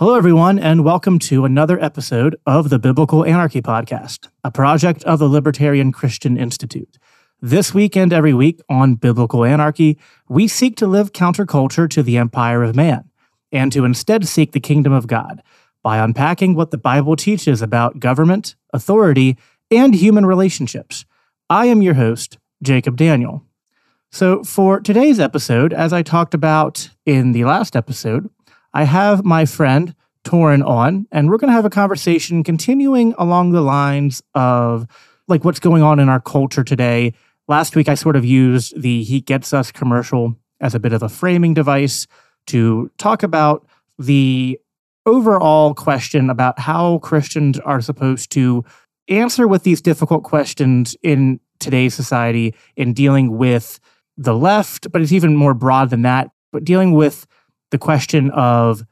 Hello, everyone, and welcome to another episode of the Biblical Anarchy Podcast, a project of the Libertarian Christian Institute. This week and every week on Biblical Anarchy, we seek to live counterculture to the empire of man and to instead seek the kingdom of God by unpacking what the Bible teaches about government, authority, and human relationships. I am your host, Jacob Daniel. So, for today's episode, as I talked about in the last episode, I have my friend Torren on, and we're going to have a conversation continuing along the lines of like what's going on in our culture today. Last week, I sort of used the He Gets Us commercial as a bit of a framing device to talk about the overall question about how Christians are supposed to answer with these difficult questions in today's society in dealing with the left, but it's even more broad than that, but dealing with the question of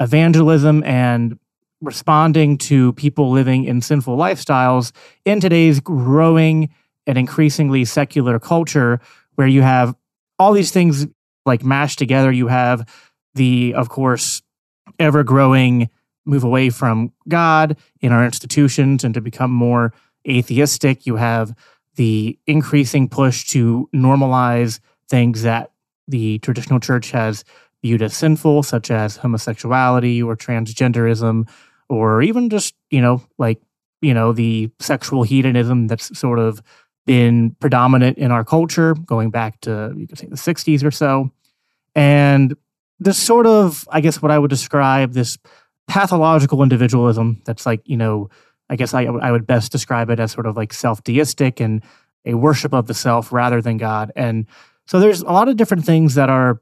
evangelism and responding to people living in sinful lifestyles in today's growing and increasingly secular culture where you have all these things like mashed together. You have the of course ever growing move away from god in our institutions and to become more atheistic. You have the increasing push to normalize things that the traditional church has viewed as sinful, such as homosexuality or transgenderism, or even just, you know, like, you know, the sexual hedonism that's sort of been predominant in our culture going back to, you could say, the 60s or so. And this sort of, I guess, what I would describe this pathological individualism that's like, you know, I guess I, I would best describe it as sort of like self deistic and a worship of the self rather than God. And so there's a lot of different things that are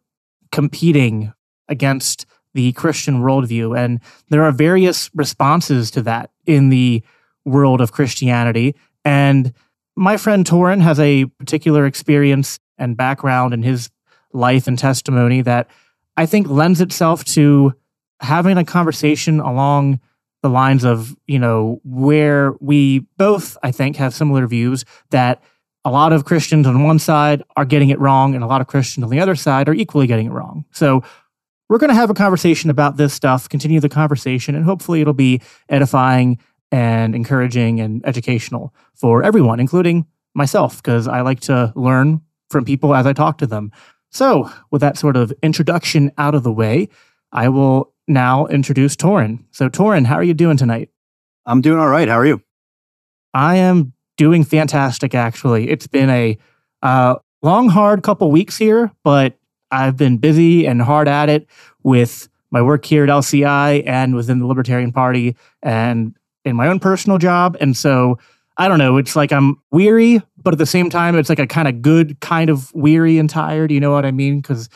competing against the Christian worldview. And there are various responses to that in the world of Christianity. And my friend Torren has a particular experience and background in his life and testimony that I think lends itself to having a conversation along the lines of, you know, where we both, I think, have similar views that a lot of Christians on one side are getting it wrong, and a lot of Christians on the other side are equally getting it wrong. So we're going to have a conversation about this stuff, continue the conversation, and hopefully it'll be edifying and encouraging and educational for everyone, including myself, because I like to learn from people as I talk to them. So, with that sort of introduction out of the way, I will now introduce Torren. So, Torren, how are you doing tonight? I'm doing all right. How are you? I am doing fantastic, actually. It's been a uh, long, hard couple weeks here, but I've been busy and hard at it with my work here at LCI and within the Libertarian Party and in my own personal job. And so I don't know, it's like I'm weary, but at the same time, it's like a kind of good kind of weary and tired. You know what I mean? Because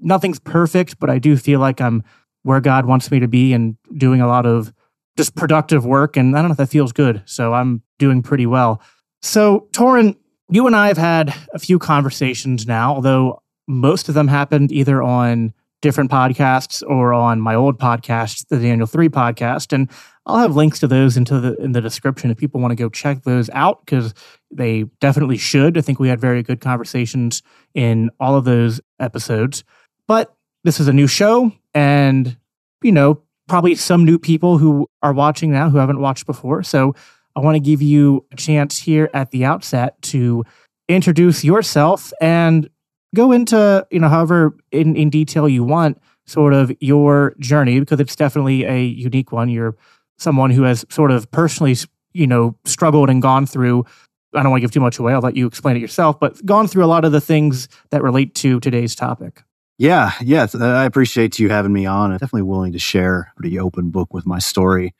nothing's perfect, but I do feel like I'm where God wants me to be and doing a lot of just productive work. And I don't know if that feels good. So I'm doing pretty well. So, Torren, you and I have had a few conversations now, although most of them happened either on different podcasts or on my old podcast, the Daniel 3 podcast. And I'll have links to those into the in the description if people want to go check those out because they definitely should. I think we had very good conversations in all of those episodes. But this is a new show and you know, probably some new people who are watching now who haven't watched before. So I want to give you a chance here at the outset to introduce yourself and go into, you know, however in, in detail you want, sort of your journey, because it's definitely a unique one. You're someone who has sort of personally, you know, struggled and gone through. I don't want to give too much away. I'll let you explain it yourself, but gone through a lot of the things that relate to today's topic. Yeah, yes, I appreciate you having me on. I'm definitely willing to share pretty open book with my story.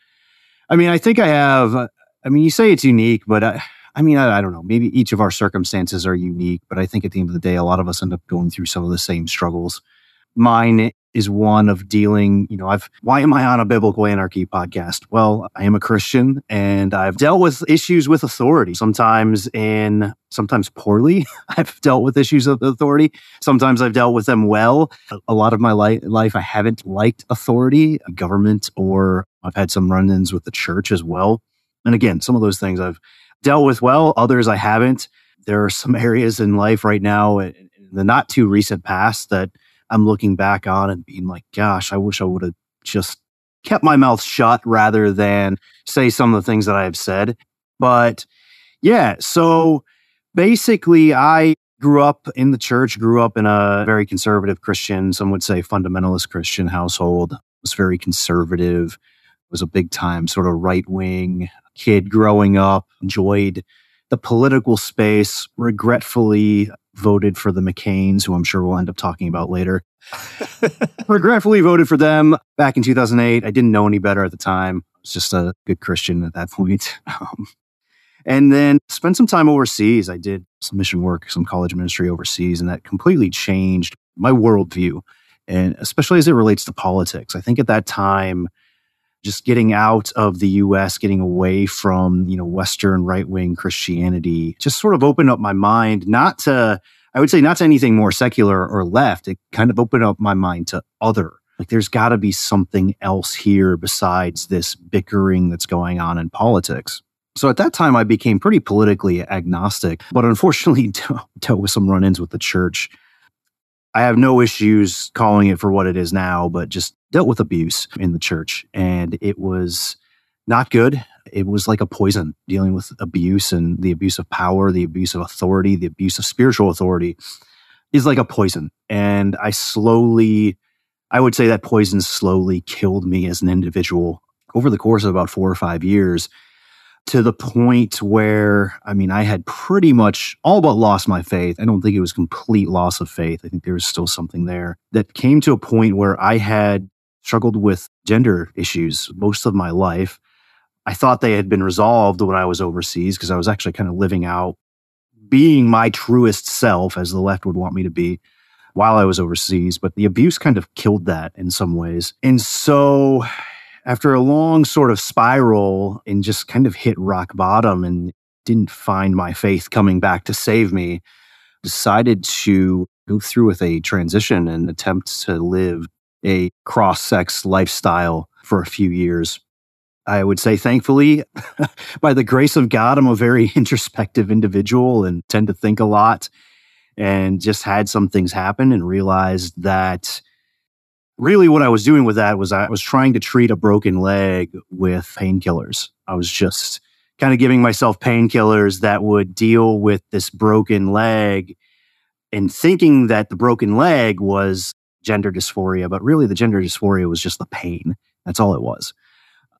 I mean, I think I have. Uh, I mean, you say it's unique, but I, I mean, I, I, don't know. Maybe each of our circumstances are unique, but I think at the end of the day, a lot of us end up going through some of the same struggles. Mine is one of dealing, you know, I've, why am I on a biblical anarchy podcast? Well, I am a Christian and I've dealt with issues with authority, sometimes in, sometimes poorly. I've dealt with issues of authority. Sometimes I've dealt with them well. A lot of my li- life, I haven't liked authority, government, or I've had some run ins with the church as well. And again, some of those things I've dealt with well, others I haven't. There are some areas in life right now, in the not too recent past, that I'm looking back on and being like, gosh, I wish I would have just kept my mouth shut rather than say some of the things that I have said. But yeah, so basically, I grew up in the church, grew up in a very conservative Christian, some would say fundamentalist Christian household. was very conservative, was a big time sort of right wing kid growing up, enjoyed the political space, regretfully voted for the McCains, who I'm sure we'll end up talking about later. Regretfully voted for them back in 2008. I didn't know any better at the time. I was just a good Christian at that point. Um, and then spent some time overseas. I did some mission work, some college ministry overseas, and that completely changed my worldview. And especially as it relates to politics. I think at that time, just getting out of the US, getting away from, you know, Western right wing Christianity, just sort of opened up my mind, not to, I would say, not to anything more secular or left. It kind of opened up my mind to other. Like, there's got to be something else here besides this bickering that's going on in politics. So at that time, I became pretty politically agnostic, but unfortunately dealt with some run ins with the church. I have no issues calling it for what it is now, but just dealt with abuse in the church and it was not good. It was like a poison dealing with abuse and the abuse of power, the abuse of authority, the abuse of spiritual authority is like a poison. And I slowly, I would say that poison slowly killed me as an individual over the course of about four or five years to the point where, I mean, I had pretty much all but lost my faith. I don't think it was complete loss of faith. I think there was still something there that came to a point where I had struggled with gender issues most of my life. I thought they had been resolved when I was overseas because I was actually kind of living out being my truest self, as the left would want me to be, while I was overseas. But the abuse kind of killed that in some ways. And so, after a long sort of spiral and just kind of hit rock bottom and didn't find my faith coming back to save me, decided to go through with a transition and attempt to live a cross sex lifestyle for a few years. I would say, thankfully, by the grace of God, I'm a very introspective individual and tend to think a lot and just had some things happen and realized that really what I was doing with that was I was trying to treat a broken leg with painkillers. I was just kind of giving myself painkillers that would deal with this broken leg and thinking that the broken leg was gender dysphoria, but really the gender dysphoria was just the pain. That's all it was.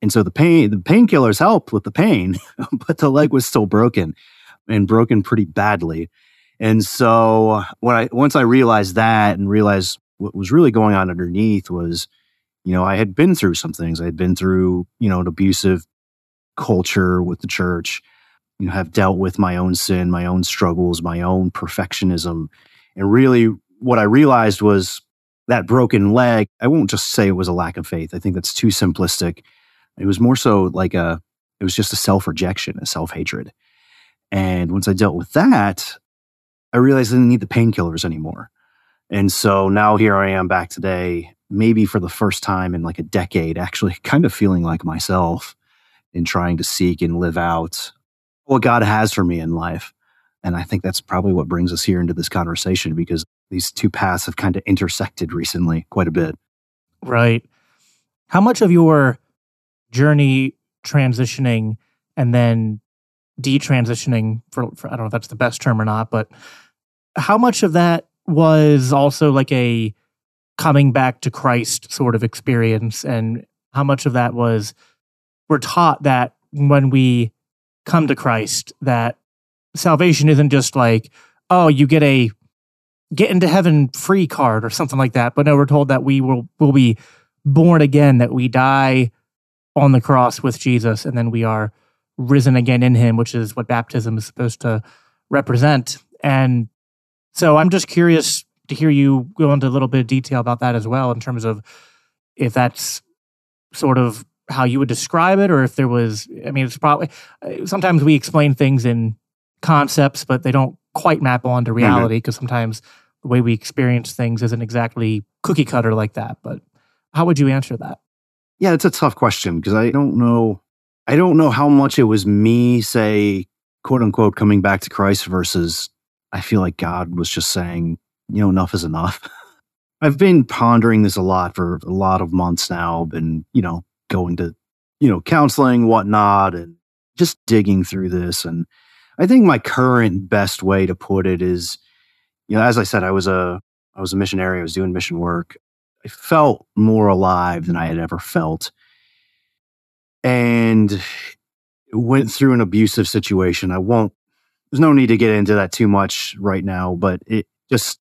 And so the pain, the painkillers helped with the pain, but the leg was still broken and broken pretty badly. And so when I once I realized that and realized what was really going on underneath was, you know, I had been through some things. I had been through, you know, an abusive culture with the church, you know, have dealt with my own sin, my own struggles, my own perfectionism. And really what I realized was that broken leg, I won't just say it was a lack of faith. I think that's too simplistic. It was more so like a, it was just a self rejection, a self hatred. And once I dealt with that, I realized I didn't need the painkillers anymore. And so now here I am back today, maybe for the first time in like a decade, actually kind of feeling like myself in trying to seek and live out what God has for me in life. And I think that's probably what brings us here into this conversation because these two paths have kind of intersected recently quite a bit. Right. How much of your journey transitioning and then detransitioning for, for I don't know if that's the best term or not, but how much of that was also like a coming back to Christ sort of experience and how much of that was we're taught that when we come to Christ that salvation isn't just like oh you get a get into heaven free card or something like that. But no, we're told that we will will be born again, that we die on the cross with Jesus, and then we are risen again in Him, which is what baptism is supposed to represent. And so, I'm just curious to hear you go into a little bit of detail about that as well, in terms of if that's sort of how you would describe it, or if there was. I mean, it's probably uh, sometimes we explain things in concepts, but they don't quite map onto reality because mm-hmm. sometimes the way we experience things isn't exactly cookie cutter like that. But how would you answer that? Yeah, it's a tough question because I don't know. I don't know how much it was me, say, quote unquote, coming back to Christ versus I feel like God was just saying, you know, enough is enough. I've been pondering this a lot for a lot of months now, been, you know, going to, you know, counseling, whatnot, and just digging through this. And I think my current best way to put it is, you know, as I said, I was a I was a missionary, I was doing mission work. I felt more alive than I had ever felt. And went through an abusive situation. I won't there's no need to get into that too much right now, but it just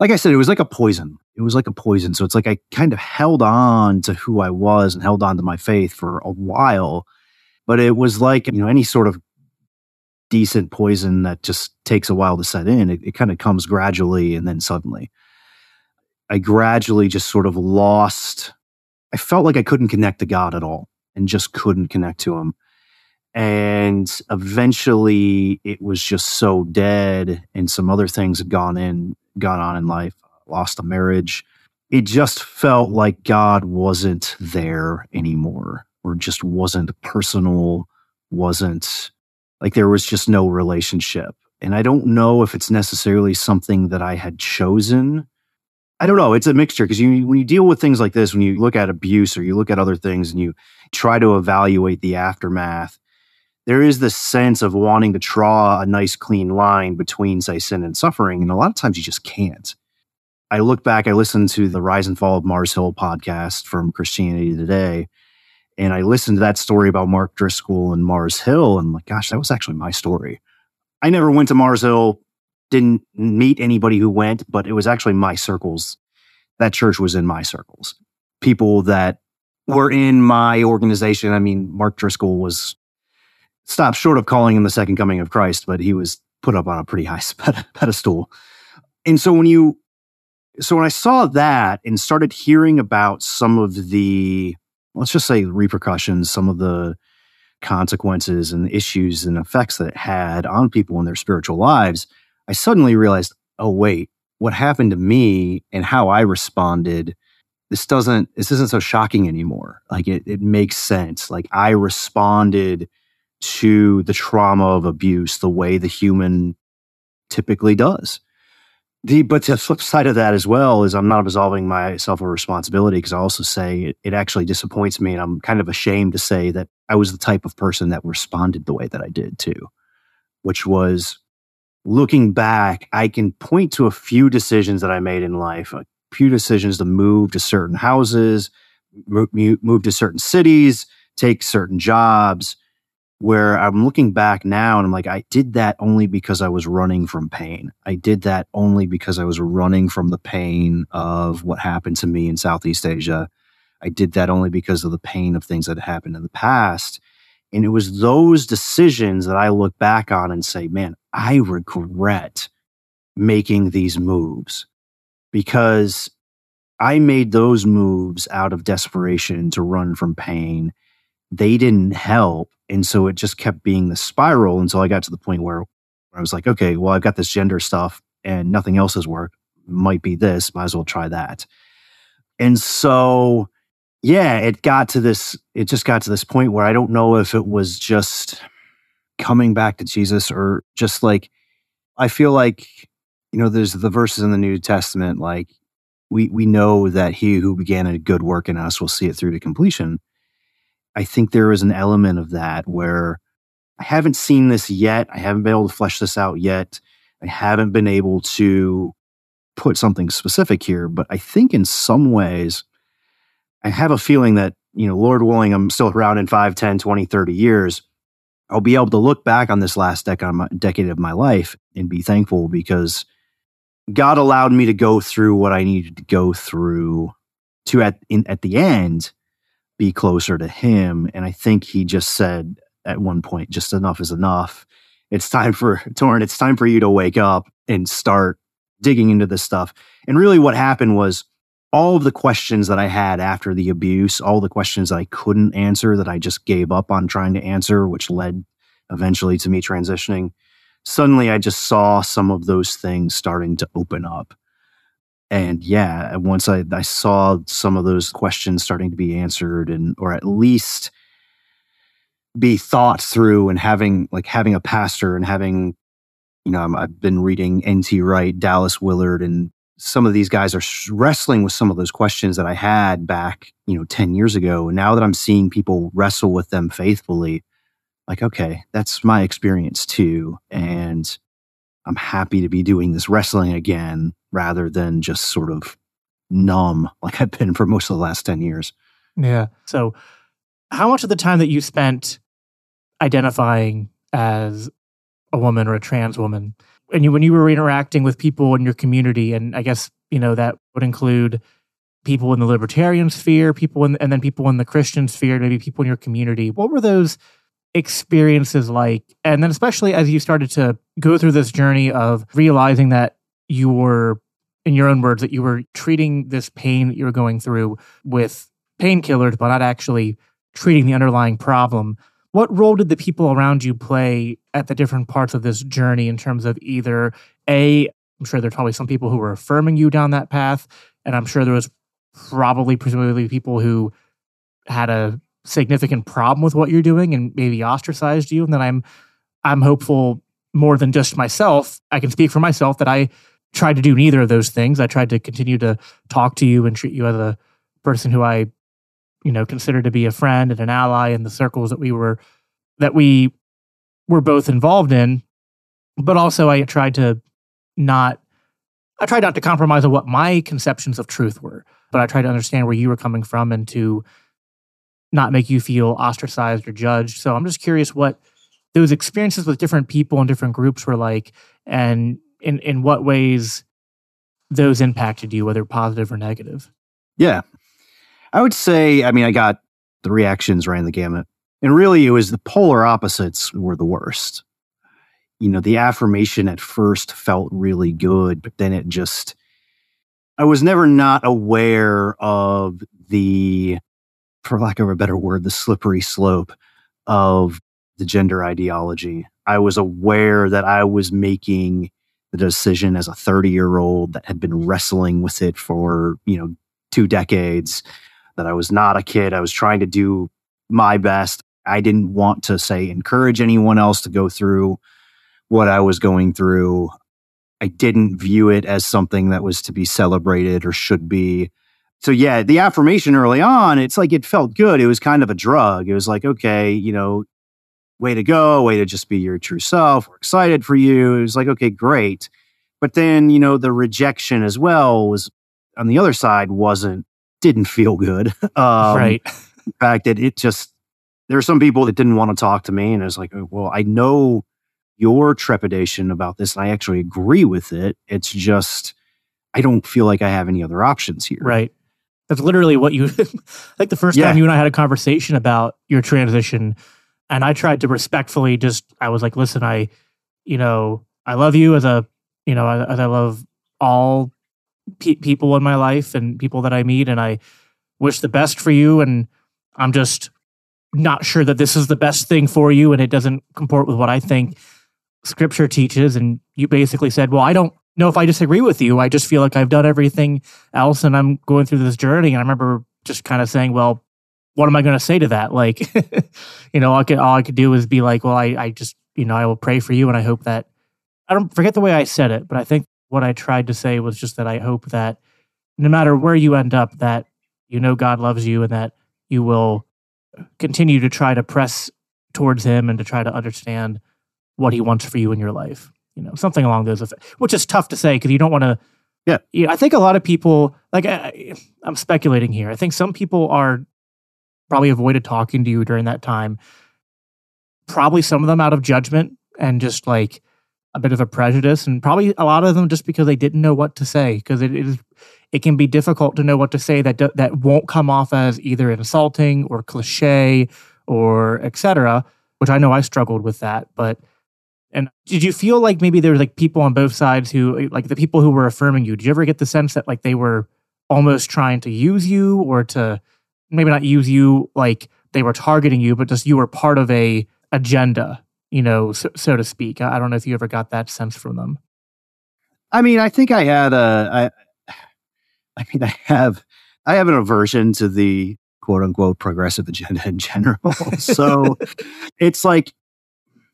like I said, it was like a poison. It was like a poison. So it's like I kind of held on to who I was and held on to my faith for a while. But it was like, you know, any sort of decent poison that just takes a while to set in. It, it kind of comes gradually and then suddenly. I gradually just sort of lost. I felt like I couldn't connect to God at all and just couldn't connect to Him. And eventually it was just so dead, and some other things had gone in, gone on in life, lost a marriage. It just felt like God wasn't there anymore, or just wasn't personal, wasn't like there was just no relationship. And I don't know if it's necessarily something that I had chosen. I don't know. It's a mixture because you, when you deal with things like this, when you look at abuse or you look at other things and you try to evaluate the aftermath, there is this sense of wanting to draw a nice clean line between, say, sin and suffering. And a lot of times you just can't. I look back, I listened to the Rise and Fall of Mars Hill podcast from Christianity Today. And I listened to that story about Mark Driscoll and Mars Hill. And like, gosh, that was actually my story. I never went to Mars Hill, didn't meet anybody who went, but it was actually my circles. That church was in my circles. People that were in my organization. I mean, Mark Driscoll was stopped short of calling him the second coming of Christ, but he was put up on a pretty high pedestal. And so when you, so when I saw that and started hearing about some of the let's just say repercussions, some of the consequences and issues and effects that it had on people in their spiritual lives, I suddenly realized, oh, wait, what happened to me and how I responded, this doesn't, this isn't so shocking anymore. Like it, it makes sense. Like I responded to the trauma of abuse the way the human typically does. The but the flip side of that as well is I'm not absolving myself of responsibility because I also say it, it actually disappoints me and I'm kind of ashamed to say that I was the type of person that responded the way that I did too, which was looking back, I can point to a few decisions that I made in life, a few decisions to move to certain houses, move, move to certain cities, take certain jobs, where I'm looking back now and I'm like, I did that only because I was running from pain. I did that only because I was running from the pain of what happened to me in Southeast Asia. I did that only because of the pain of things that happened in the past. And it was those decisions that I look back on and say, man, I regret making these moves because I made those moves out of desperation to run from pain. They didn't help and so it just kept being the spiral until I got to the point where I was like, okay, well, I've got this gender stuff and nothing else has worked. Might be this, might as well try that. And so, yeah, it got to this, it just got to this point where I don't know if it was just coming back to Jesus or just like, I feel like, you know, there's the verses in the New Testament, like, we, we know that he who began a good work in us will see it through to completion. I think there is an element of that where I haven't seen this yet. I haven't been able to flesh this out yet. I haven't been able to put something specific here, but I think in some ways, I have a feeling that, you know, Lord willing, I'm still around in 5, 10, 20, 30 years. I'll be able to look back on this last decade of my life and be thankful because God allowed me to go through what I needed to go through to at in, at the end be closer to him. And I think he just said at one point, just enough is enough. It's time for Torren, it's time for you to wake up and start digging into this stuff. And really, what happened was all of the questions that I had after the abuse, all the questions that I couldn't answer that I just gave up on trying to answer, which led eventually to me transitioning. Suddenly, I just saw some of those things starting to open up. And yeah, uh, once I, I saw some of those questions starting to be answered and, or at least be thought through and having like having a pastor and having you know i have been reading nt wright dallas willard and some of these guys are wrestling with some of those questions that i had back you know 10 years ago. And now that i'm seeing people wrestle with them faithfully like okay that's my experience too. And i'm happy to be doing this wrestling again rather than just sort of numb like i've been for most of the last 10 years yeah so how much of the time that you spent identifying as a woman or a trans woman. And you, when you were interacting with people in your community, and I guess, you know, that would include people in the libertarian sphere, people in, and then people in the Christian sphere, maybe people in your community. What were those experiences like? And then, especially as you started to go through this journey of realizing that you were, in your own words, that you were treating this pain that you were going through with painkillers, but not actually treating the underlying problem what role did the people around you play at the different parts of this journey in terms of either a i'm sure there's probably some people who were affirming you down that path and i'm sure there was probably presumably people who had a significant problem with what you're doing and maybe ostracized you and then i'm i'm hopeful more than just myself. I can speak for myself that i tried to do neither of those things. I tried to continue to talk to you and treat you as a person who i you know considered to be a friend and an ally in the circles that we were that we were both involved in. But also i tried to not i tried not to compromise on what my conceptions of truth were but i tried to understand where you were coming from and to not make you feel ostracized or judged so i'm just curious what those experiences with different people and different groups were like and in in what ways those impacted you whether positive or negative yeah I would say, I mean, I got the reactions ran the gamut. And really, it was the polar opposites were the worst. You know, the affirmation at first felt really good, but then it just, I was never not aware of the, for lack of a better word, the slippery slope of the gender ideology. I was aware that I was making the decision as a 30 year old that had been wrestling with it for, you know, two decades that I was not a kid. I was trying to do my best. I didn't want to say encourage anyone else to go through what I was going through. I didn't view it as something that was to be celebrated or should be. So yeah, the affirmation early on, it's like it felt good. It was kind of a drug. It was like, okay, you know, way to go, way to just be your true self. We're excited for you. It was like, okay, great. But then, you know, the rejection as well was on the other side wasn't didn't feel good. Um, right. In fact, it, it just, there are some people that didn't want to talk to me. And I was like, well, I know your trepidation about this. And I actually agree with it. It's just, I don't feel like I have any other options here. Right. That's literally what you, like the first yeah. time you and I had a conversation about your transition. And I tried to respectfully just, I was like, listen, I, you know, I love you as a, you know, as I love all pe- people in my life and people that I meet, and I wish the best for you. And I'm just not sure that this is the best thing for you, and it doesn't comport with what I think Scripture teaches. And you basically said, "Well, I don't know if I disagree with you. I just feel like I've done everything else, and I'm going through this journey." And I remember just kind of saying, "Well." What am I going to say to that? Like, you know, I could, all I could do is be like, well, I, I just, you know, I will pray for you. And I hope that I don't forget the way I said it, but I think what I tried to say was just that I hope that no matter where you end up, that you know God loves you and that you will continue to try to press towards Him and to try to understand what He wants for you in your life. You know, something along those, lines, which is tough to say because you don't want to. Yeah. You know, I think a lot of people, like, I, I'm speculating here. I think some people are probably avoided talking to you during that time. Probably some of them out of judgment and just like, a bit of a prejudice, and probably a lot of them just because they didn't know what to say. Because it is, it can be difficult to know what to say that do, that won't come off as either insulting or cliche or etc. Which I know I struggled with that, but And did you feel like maybe there were like people on both sides who, eh, like the people who were affirming you, did you ever get the sense that like they were almost trying to use you or to maybe not use you like they were targeting you, but just you were part of a agenda, you know, so, so to speak? I don't know if you ever got that sense from them. I mean, I think I had a, I, I mean, I have, I have an aversion to the quote unquote progressive agenda in general. so it's like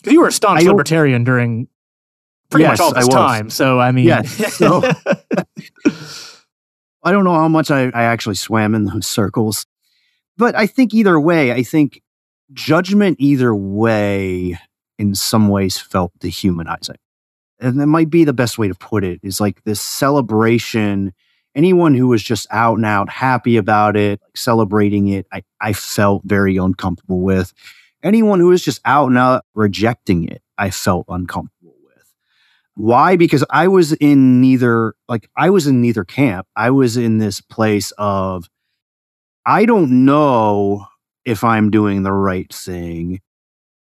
you were a staunch libertarian during pretty yes, much all this time. So I mean, yes. So, I don't know how much I, I actually swam in those circles, but I think either way, I think judgment either way in some ways felt dehumanizing. And that might be the best way to put it is like this celebration anyone who was just out and out happy about it, celebrating it, I, I felt very uncomfortable with. Anyone who was just out and out rejecting it, I felt uncomfortable with. Why? Because I was in neither, like, I was in neither camp. I was in this place of, I don't know if I'm doing the right thing.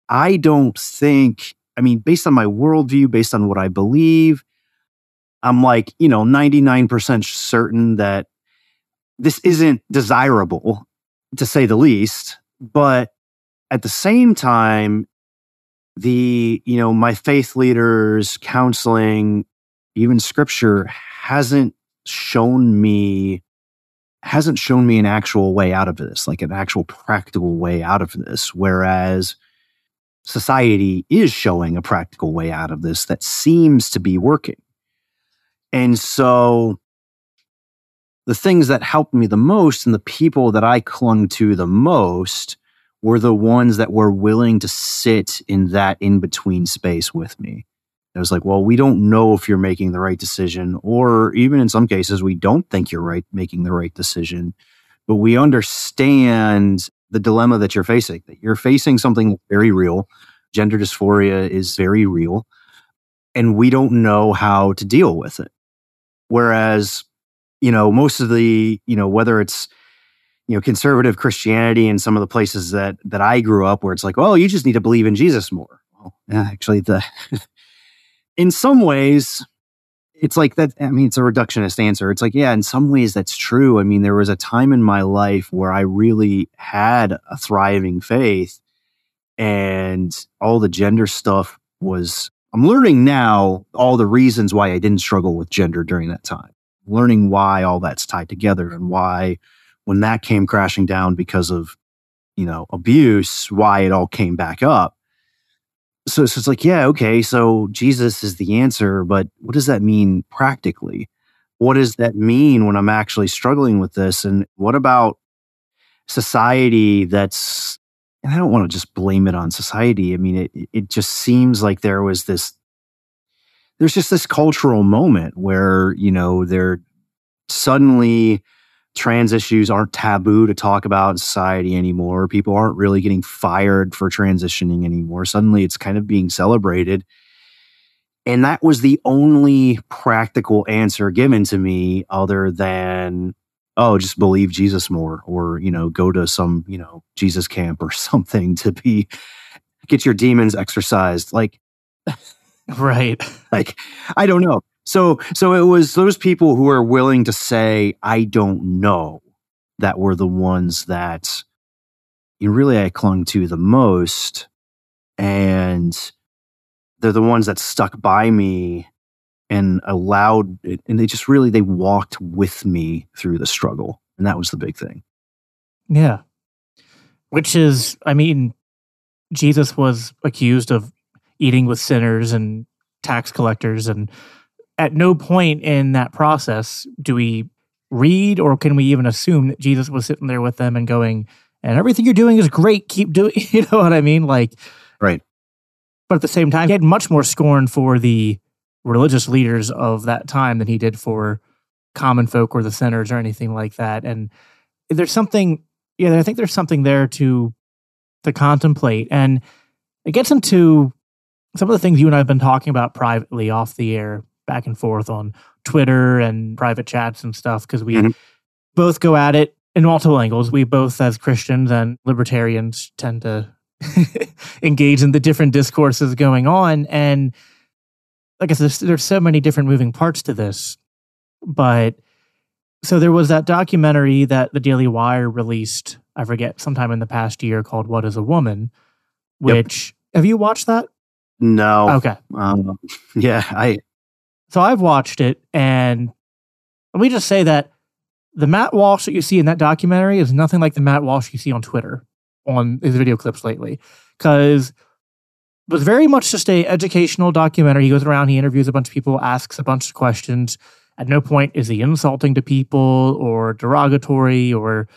I don't think, I mean, based on my worldview, based on what I believe, I'm like, you know, 99% certain that this isn't desirable to say the least. But at the same time, the, you know, my faith leaders, counseling, even scripture hasn't shown me hasn't shown me an actual way out of this, like an actual practical way out of this. Whereas society is showing a practical way out of this that seems to be working. And so the things that helped me the most and the people that I clung to the most were the ones that were willing to sit in that in between space with me. It was like, well, we don't know if you're making the right decision, or even in some cases, we don't think you're right making the right decision, but we understand the dilemma that you're facing. That you're facing something very real. Gender dysphoria is very real, and we don't know how to deal with it. Whereas, you know, most of the, you know, whether it's, you know, conservative Christianity in some of the places that that I grew up where it's like, well, you just need to believe in Jesus more. Well, actually the in some ways it's like that I mean it's a reductionist answer. It's like, yeah, in some ways that's true. I mean, there was a time in my life where I really had a thriving faith and all the gender stuff was I'm learning now all the reasons why I didn't struggle with gender during that time. Learning why all that's tied together and why when that came crashing down because of, you know, abuse, why it all came back up. So, so it's like, yeah, okay, so Jesus is the answer, but what does that mean practically? What does that mean when I'm actually struggling with this? And what about society that's and I don't want to just blame it on society. I mean, it it just seems like there was this there's just this cultural moment where, you know, they're suddenly trans issues aren't taboo to talk about in society anymore. People aren't really getting fired for transitioning anymore. Suddenly it's kind of being celebrated. And that was the only practical answer given to me other than oh, just believe Jesus more, or you know, go to some you know Jesus camp or something to be get your demons exorcised. Like, right? Like, I don't know. So, so it was those people who are willing to say, I don't know, that were the ones that really I clung to the most, and they're the ones that stuck by me and allowed and they just really they walked with me through the struggle. And that was the big thing. Yeah. Which is i mean jesus was accused of eating with sinners and tax collectors and at no point in that process do we read or can we even assume that jesus was sitting there with them and going and everything you're doing is great keep doing you know what i mean like right but at the same time he had much more scorn for the religious leaders of that time than he did for common folk or the sinners or anything like that. And there's something, yeah, I think there's something there to to contemplate. And it gets into some of the things you and I have been talking about privately off the air, back and forth on Twitter and private chats and stuff, because we mm-hmm. both go at it in multiple angles. We both, as Christians and libertarians, tend to engage in the different discourses going on. And like I said, there's, there's so many different moving parts to this. But so there was that documentary that the Daily Wire released, I forget, sometime in the past year called What is a Woman, which yep. have you watched that? No. Okay. Um, yeah, I. So I've watched it, and let me just say that the Matt Walsh that you see in that documentary is nothing like the Matt Walsh you see on Twitter on his video clips lately, because it was very much just a educational documentary. He goes around, he interviews a bunch of people, asks a bunch of questions. At no point is he insulting to people or derogatory, or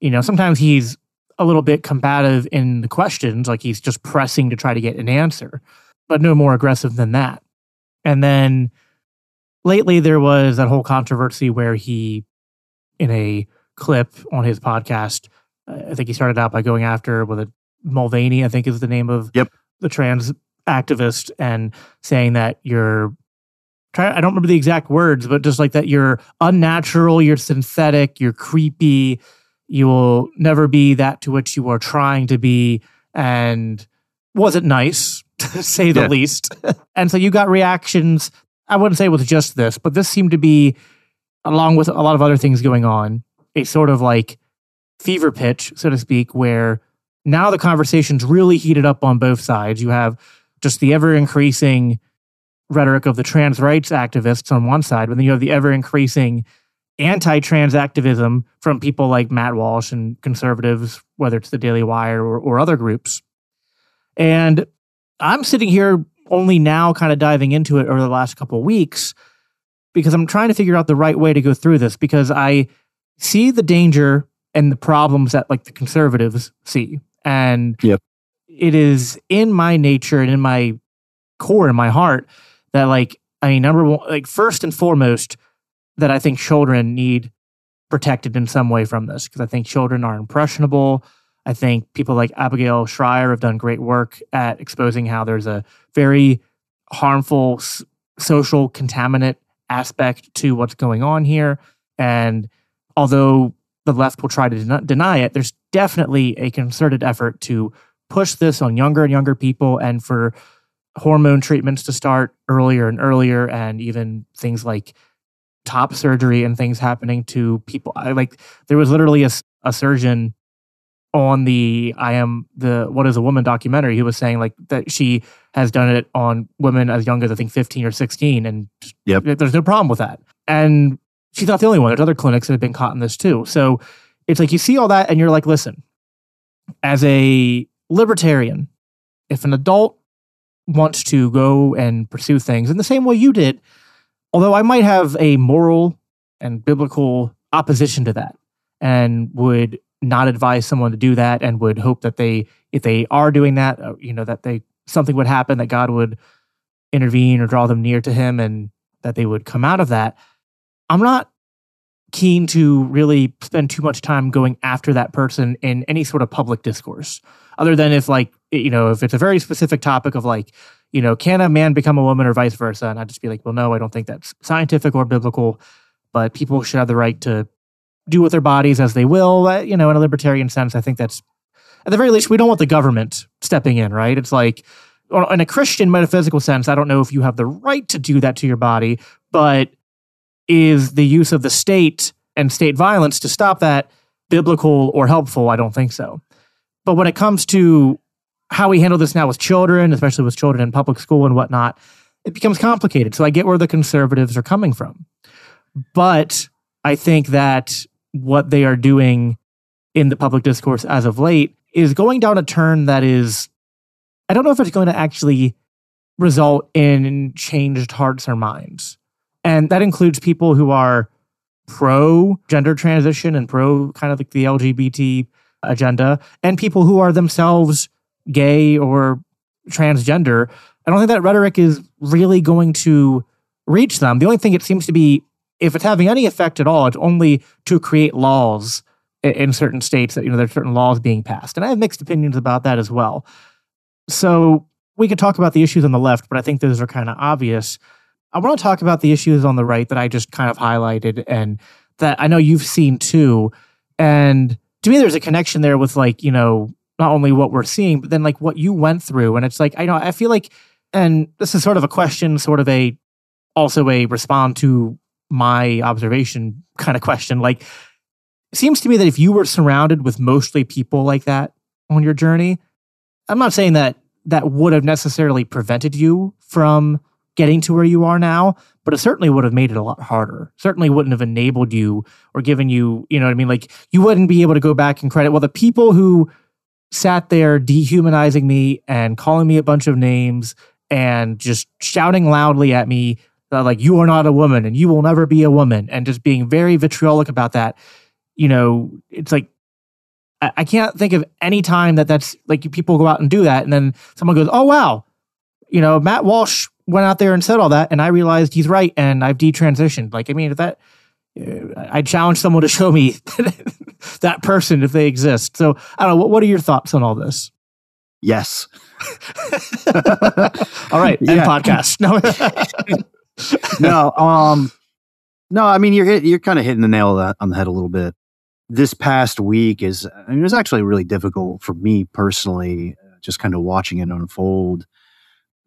you know, sometimes he's a little bit combative in the questions, like he's just pressing to try to get an answer, but no more aggressive than that. And then lately there was that whole controversy where he, in a clip on his podcast, uh, I think he started out by going after with a Mulvaney, I think is the name of yep. the trans activist, and saying that you're I don't remember the exact words, but just like that you're unnatural, you're synthetic, you're creepy, you will never be that to which you are trying to be, and wasn't nice to say the yeah. least. and so you got reactions. I wouldn't say it was just this, but this seemed to be, along with a lot of other things going on, a sort of like fever pitch, so to speak, where now the conversation's really heated up on both sides. You have just the ever increasing rhetoric of the trans rights activists on one side, but then you have the ever increasing anti trans activism from people like Matt Walsh and conservatives, whether it's the Daily Wire or, or other groups. And I'm sitting here only now kind of diving into it over the last couple of weeks because I'm trying to figure out the right way to go through this because I see the danger and the problems that like the conservatives see. And yep. it is in my nature and in my core in my heart that like I mean number one like first and foremost that I think children need protected in some way from this because I think children are impressionable. I think people like Abigail Shrier have done great work at exposing how there's a very harmful s- social contaminant aspect to what's going on here. And although the left will try to den- deny it, there's definitely a concerted effort to push this on younger and younger people and for hormone treatments to start earlier and earlier, and even things like top surgery and things happening to people. I like there was literally a, a surgeon on the I am the what is a woman documentary. He was saying like that she has done it on women as young as I think 15 or 16, and yep. there's no problem with that. And she's not the only one. There's other clinics that have been caught in this too. So it's like you see all that and you're like, listen, as a libertarian, if an adult wants to go and pursue things in the same way you did, although I might have a moral and biblical opposition to that and would not advise someone to do that and would hope that they if they are doing that uh, you know that they something would happen that God would intervene or draw them near to him and that they would come out of that. I'm not keen to really spend too much time going after that person in any sort of public discourse other than if like you know if it's a very specific topic of like you know can a man become a woman or vice versa? And i'd just be like well no i don't think that's scientific or biblical but people should have the right to do with their bodies as they will uh, you know in a libertarian sense i think that's at the very least we don't want the government stepping in right it's like in a christian metaphysical sense i don't know if you have the right to do that to your body but is the use of the state and state violence to stop that biblical or helpful? I don't think so. But when it comes to how we handle this now with children, especially with children in public school and whatnot, it becomes complicated. So I get where the conservatives are coming from. But I think that what they are doing in the public discourse as of late is going down a turn that is, I don't know if it's going to actually result in changed hearts or minds. And that includes people who are pro gender transition and pro kind of like the LGBT agenda, and people who are themselves gay or transgender. I don't think that rhetoric is really going to reach them. The only thing it seems to be, if it's having any effect at all, it's only to create laws in certain states that, you know, there's certain laws being passed. And I have mixed opinions about that as well. So we could talk about the issues on the left, but I think those are kind of obvious. I want to talk about the issues on the right that I just kind of highlighted and that I know you've seen too. And to me, there's a connection there with like, you know, not only what we're seeing, but then like what you went through. And it's like, I know, I feel like, and this is sort of a question, sort of a, also a respond to my observation kind of question. Like, it seems to me that if you were surrounded with mostly people like that on your journey, I'm not saying that that would have necessarily prevented you from getting to where you are now, but it certainly would have made it a lot harder. Certainly wouldn't have enabled you or given you, you know what I mean? Like you wouldn't be able to go back and credit, well, the people who sat there dehumanizing me and calling me a bunch of names and just shouting loudly at me, like, you are not a woman and you will never be a woman, and just being very vitriolic about that. You know, it's like, I, I can't think of any time that that's like people go out and do that. And then someone goes, oh, wow, you know, Matt Walsh went out there and said all that, and I realized he's right, and I've detransitioned. Like, I mean, if that, uh, I challenge someone to show me that person if they exist. So I don't know. What, what are your thoughts on all this? Yes. all right. End yeah. podcast. No. no. Um. No. I mean, you're hit, you're kind of hitting the nail on the head a little bit. This past week is. I mean, it was actually really difficult for me personally, just kind of watching it unfold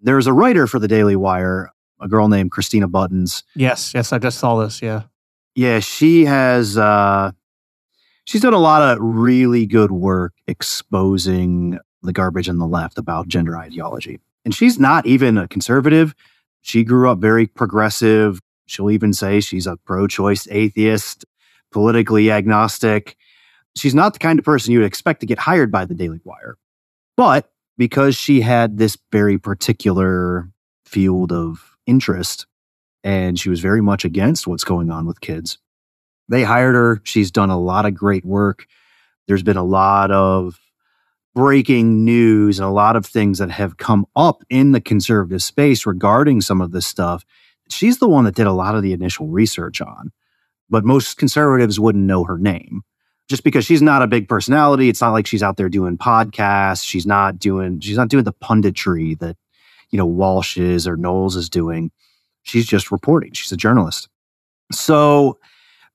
there's a writer for the Daily Wire, a girl named Christina Buttons. Yes, yes, I just saw this. Yeah, yeah, she has. Uh, she's done a lot of really good work exposing the garbage in the left about gender ideology, and she's not even a conservative. She grew up very progressive. She'll even say she's a pro-choice atheist, politically agnostic. She's not the kind of person you would expect to get hired by the Daily Wire, but because she had this very particular field of interest and she was very much against what's going on with kids. They hired her. She's done a lot of great work. There's been a lot of breaking news and a lot of things that have come up in the conservative space regarding some of this stuff. She's the one that did a lot of the initial research on, but most conservatives wouldn't know her name just because she's not a big personality. It's not like she's out there doing podcasts. She's not doing she's not doing the punditry that you know Walsh is or Knowles is doing. She's just reporting. She's a journalist. So,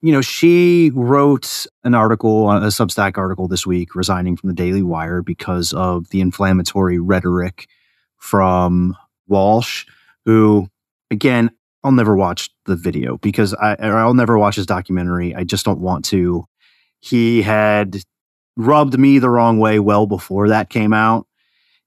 you know, she wrote an article, a Substack article this week, resigning from the Daily Wire because of the inflammatory rhetoric from Walsh, who, again, I'll never watch the video because I, I'll never watch his documentary. I just don't want to he had rubbed me the wrong way well before that came out.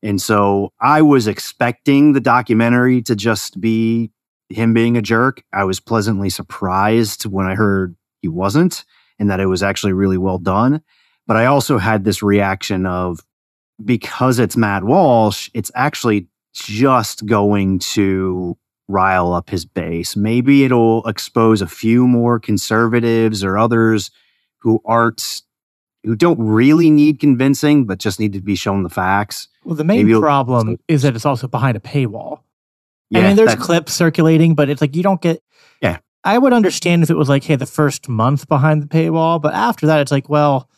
And so I was expecting the documentary to just be him being a jerk. I was pleasantly surprised when I heard he wasn't and that it was actually really well done. But I also had this reaction of because it's Matt Walsh, it's actually just going to rile up his base. Maybe it'll expose a few more conservatives or others who aren't who don't really need convincing, but just need to be shown the facts. Well, the main Maybe problem is that it's also behind a paywall. Yeah, I mean, there's clips circulating, but it's like you don't get. I would understand if it was like, hey, the first month behind the paywall, but after that, it's like, well,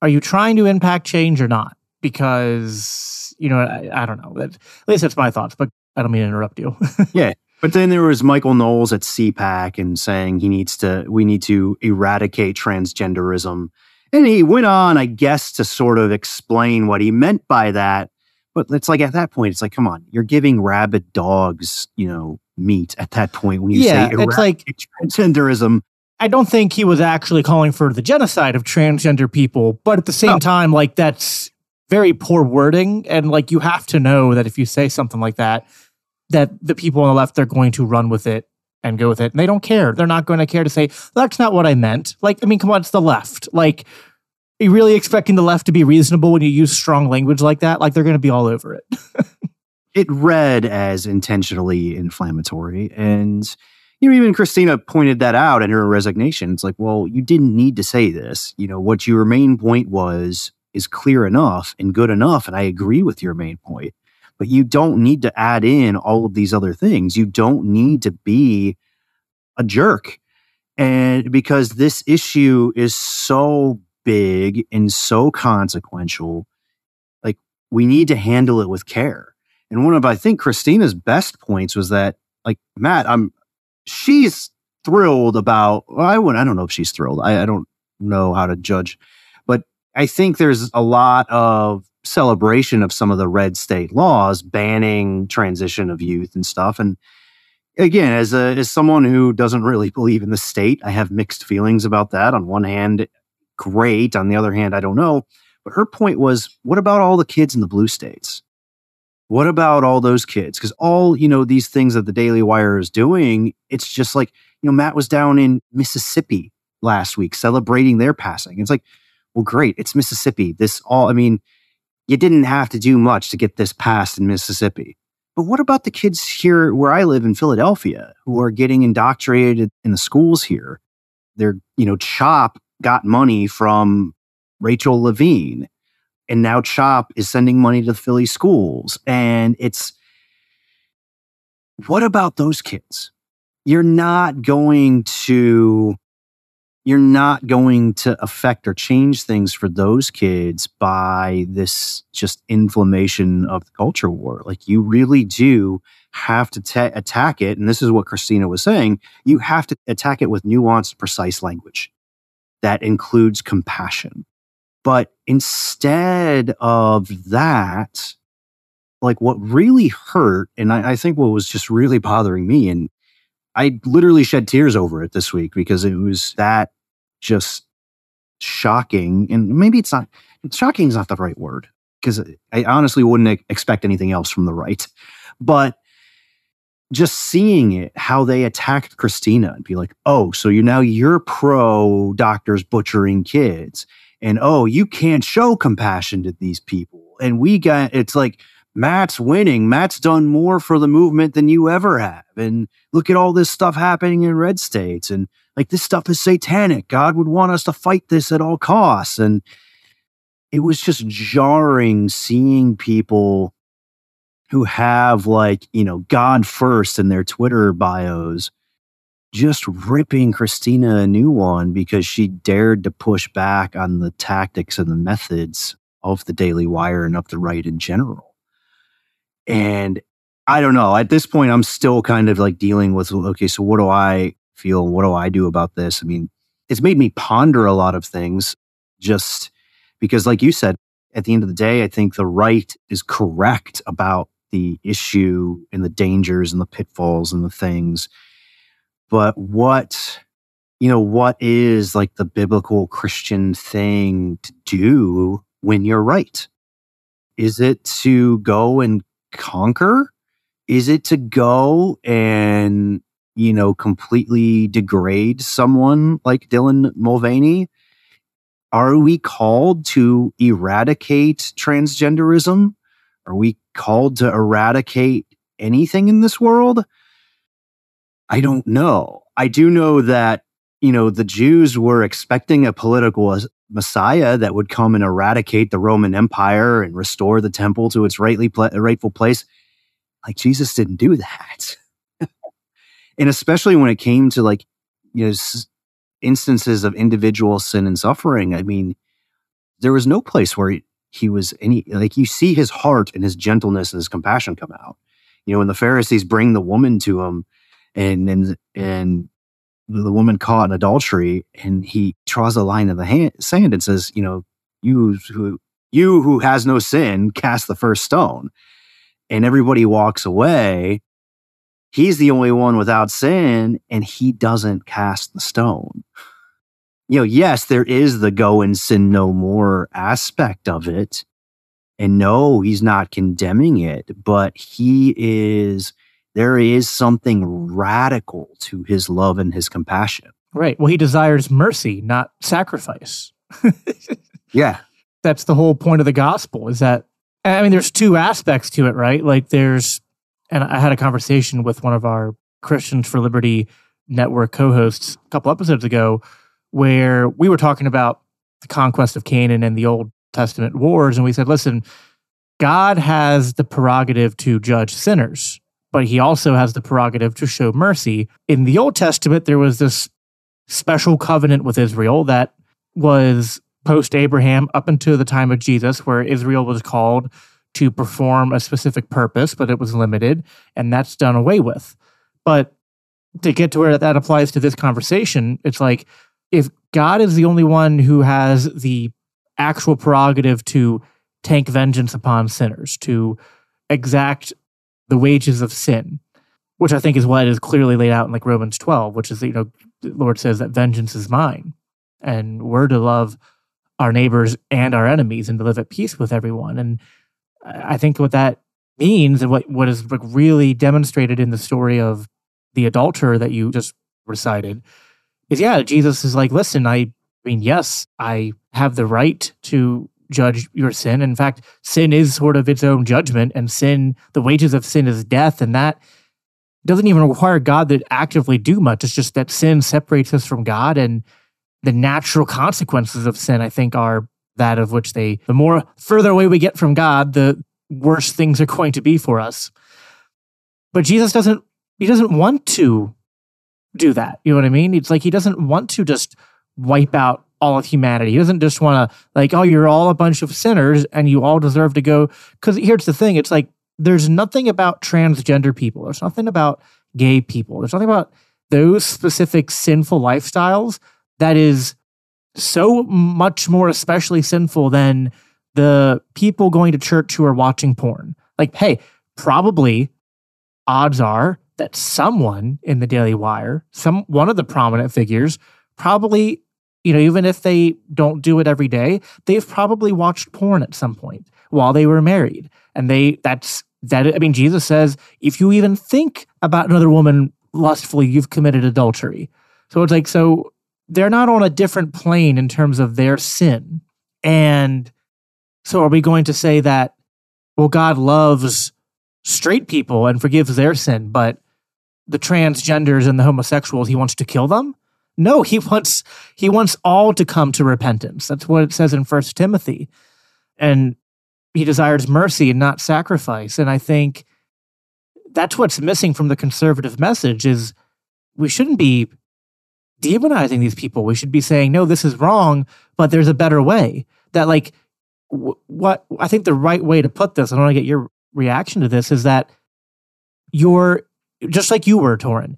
are you trying to impact change or not? Because, you know, I, I don't know. At least that's my thoughts, but I don't mean to interrupt you. yeah. But then there was Michael Knowles at CPAC and saying he needs to, we need to eradicate transgenderism. And he went on, I guess, to sort of explain what he meant by that. But it's like at that point, it's like, come on, you're giving rabid dogs, you know, meat at that point when you yeah, say it's like transgenderism. I don't think he was actually calling for the genocide of transgender people, but at the same no. time, like that's very poor wording. And like you have to know that if you say something like that, that the people on the left they're going to run with it and go with it. And they don't care. They're not going to care to say that's not what I meant. Like, I mean, come on, it's the left. Like, are you really expecting the left to be reasonable when you use strong language like that? Like, they're going to be all over it. it read as intentionally inflammatory, and you know, even Christina pointed that out in her resignation. It's like, well, you didn't need to say this. You know, what your main point was is clear enough and good enough, and I agree with your main point but you don't need to add in all of these other things. You don't need to be a jerk. And because this issue is so big and so consequential, like we need to handle it with care. And one of, I think, Christina's best points was that, like, Matt, I'm, she's thrilled about, I, I don't know if she's thrilled. I, I don't know how to judge, but I think there's a lot of celebration of some of the red state laws banning transition of youth and stuff. And again, as a as someone who doesn't really believe in the state, I have mixed feelings about that. On one hand, great. On the other hand, I don't know. But her point was, what about all the kids in the blue states? What about all those kids? Because all, you know, these things that the Daily Wire is doing, it's just like, you know, Matt was down in Mississippi last week celebrating their passing. It's like, well, great. It's Mississippi. This all, I mean, you didn't have to do much to get this passed in Mississippi. But what about the kids here where I live in Philadelphia who are getting indoctrinated in the schools here? They're, you know, CHOP got money from Rachel Levine and now Chop is sending money to the Philly schools. And it's what about those kids? You're not going to you're not going to affect or change things for those kids by this just inflammation of the culture war. Like you really do have to ta- attack it. And this is what Christina was saying. You have to attack it with nuanced, precise language that includes compassion. But instead of that, like what really hurt, and I, I, think what was just really bothering me, and I literally shed tears over it this week because it was that just shocking. And maybe it's not, shocking is not the right word because I honestly wouldn't expect anything else from the right. But just seeing it, how they attacked Christina and be like, oh, so you now you're pro doctors butchering kids and oh, you can't show compassion to these people. And we got it's like Matt's winning. Matt's done more for the movement than you ever have. And look at all this stuff happening in red states. And like this stuff is satanic. God would want us to fight this at all costs. And it was just jarring seeing people who have like, you know, God first in their Twitter bios just ripping Christina a new one because she dared to push back on the tactics and the methods of the Daily Wire and of the right in general. And I don't know. At this point, I'm still kind of like dealing with okay, so what do I feel? What do I do about this? I mean, it's made me ponder a lot of things just because, like you said, at the end of the day, I think the right is correct about the issue and the dangers and the pitfalls and the things. But what you know what is like the biblical christian thing to do when you're right? Is it to go and conquer? Is it to go and you know completely degrade someone like dylan mulvaney? Are we called to eradicate transgenderism? Are we called to eradicate anything in this world I don't know. I do know that, you know, the Jews were expecting a political Messiah that would come and eradicate the Roman Empire and restore the temple to its rightly pl- rightful place. Like Jesus didn't do that. and especially when it came to like, you know, s- instances of individual sin and suffering, I mean, there was no place where he, was any, like, you see his heart and his gentleness and his compassion come out. You know, when the Pharisees bring the woman to him, and and and the woman caught in adultery, and he draws a line in the hand, sand and says, you know, you who you who has no sin, cast the first stone. And everybody walks away. He's the only one without sin, and he doesn't cast the stone. You know, yes, there is the go and sin no more aspect of it. And no, he's not condemning it, but he is there is something radical to his love and his compassion. Right. Well, he desires mercy, not sacrifice. yeah. That's the whole point of the gospel is that, I mean, there's two aspects to it, right? Like there's, and I had a conversation with one of our Christians for Liberty network co hosts a couple episodes ago where we were talking about the conquest of Canaan and the Old Testament wars. And we said, listen, God has the prerogative to judge sinners but he also has the prerogative to show mercy. In the Old Testament, there was this special covenant with Israel that was post Abraham up until the time of Jesus, where Israel was called to perform a specific purpose, but it was limited, and that's done away with. But to get to where that applies to this conversation, it's like if God is the only one who has the actual prerogative to take vengeance upon sinners, to exact the wages of sin, which I think is what is clearly laid out in like Romans 12, which is, you know, the Lord says that vengeance is mine. And we're to love our neighbors and our enemies and to live at peace with everyone. And I think what that means and what, what is really demonstrated in the story of the adulterer that you just recited is yeah, Jesus is like, listen, I, I mean, yes, I have the right to judge your sin. In fact, sin is sort of its own judgment, and sin, the wages of sin is death, and that doesn't even require God to actively do much. It's just that sin separates us from God, and the natural consequences of sin, I think, are that of which they, the more further away we get from God, the worse things are going to be for us. But Jesus doesn't, he doesn't want to do that. You know what I mean? It's like he doesn't want to just wipe out all of humanity. He doesn't just want to, like, oh, you're all a bunch of sinners and you all deserve to go. Because here's the thing it's like, there's nothing about transgender people, there's nothing about gay people, there's nothing about those specific sinful lifestyles that is so much more especially sinful than the people going to church who are watching porn. Like, hey, probably odds are that someone in the Daily Wire, some one of the prominent figures, probably, you know, even if they don't do it every day, they've probably watched porn at some point while they were married. And they that's that I mean, Jesus says, if you even think about another woman lustfully, you've committed adultery. So it's like, so they're not on a different plane in terms of their sin. And so are we going to say that, well, God loves straight people and forgives their sin, but the transgenders and the homosexuals, he wants to kill them? No, he wants he wants all to come to repentance. That's what it says in First Timothy. And he desires mercy and not sacrifice. And I think that's what's missing from the conservative message is we shouldn't be demonizing these people. We should be saying, no, this is wrong, but there's a better way. That like what I think the right way to put this, I want to get your reaction to this, is that you're just like you were, Torren.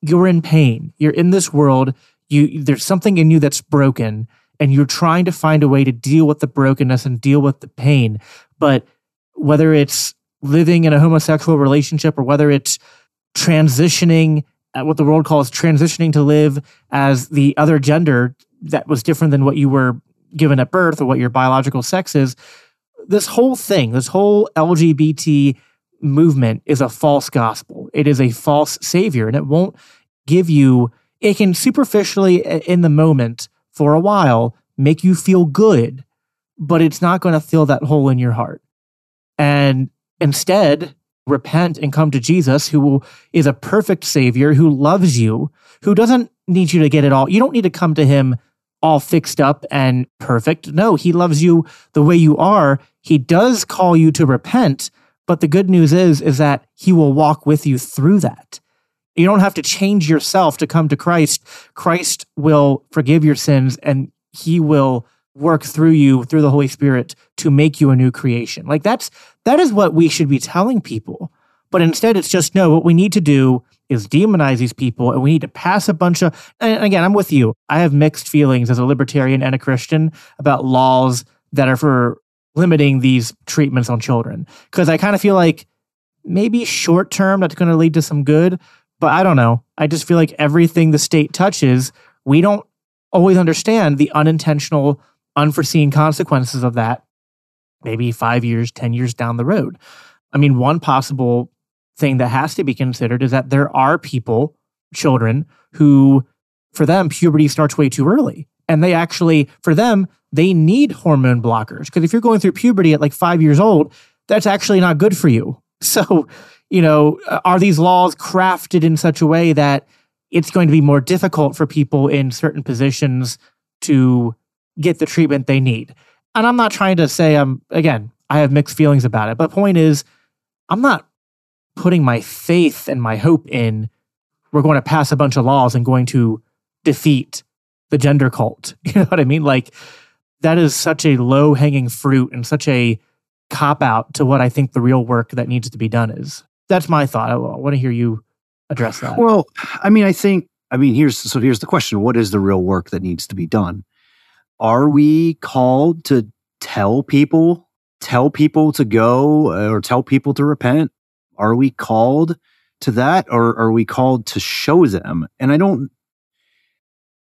You're in pain. You're in this world. You there's something in you that's broken, and you're trying to find a way to deal with the brokenness and deal with the pain. But whether it's living in a homosexual relationship or whether it's transitioning at what the world calls transitioning to live as the other gender that was different than what you were given at birth or what your biological sex is this whole thing this whole lgbt movement is a false gospel it is a false savior and it won't give you it can superficially in the moment for a while make you feel good, but it's not going to fill that hole in your heart. And instead, repent and come to Jesus, who is a perfect Savior, who loves you, who doesn't need you to get it all. You don't need to come to Him all fixed up and perfect. No, He loves you the way you are. He does call you to repent, but the good news is, is that He will walk with you through that. You don't have to change yourself to come to Christ. Christ will forgive your sins and he will work through you through the Holy Spirit to make you a new creation. Like that's that is what we should be telling people. But instead it's just no, what we need to do is demonize these people and we need to pass a bunch of and again, I'm with you. I have mixed feelings as a libertarian and a Christian about laws that are for limiting these treatments on children because I kind of feel like maybe short term that's going to lead to some good, but I don't know. I just feel like everything the state touches, we don't always understand the unintentional, unforeseen consequences of that, maybe five years, 10 years down the road. I mean, one possible thing that has to be considered is that there are people, children, who for them, puberty starts way too early. And they actually, for them, they need hormone blockers. Because if you're going through puberty at like five years old, that's actually not good for you. So, you know, uh, are these laws crafted in such a way that it's going to be more difficult for people in certain positions to get the treatment they need? And I'm not trying to say I'm, again, I have mixed feelings about it. But point is, I'm not putting my faith and my hope in we're going to pass a bunch of laws and going to defeat the gender cult. You know what I mean? Like, that is such a low hanging fruit and such a cop out to what I think the real work that needs to be done is. That's my thought. I, want to hear you address that. Well, I mean, I think, I mean, here's so here's the question: What is the real work that needs to be done? are we called to tell people, tell people to go uh, or tell people to repent? Are we called to that or are we called to show them? And I don't,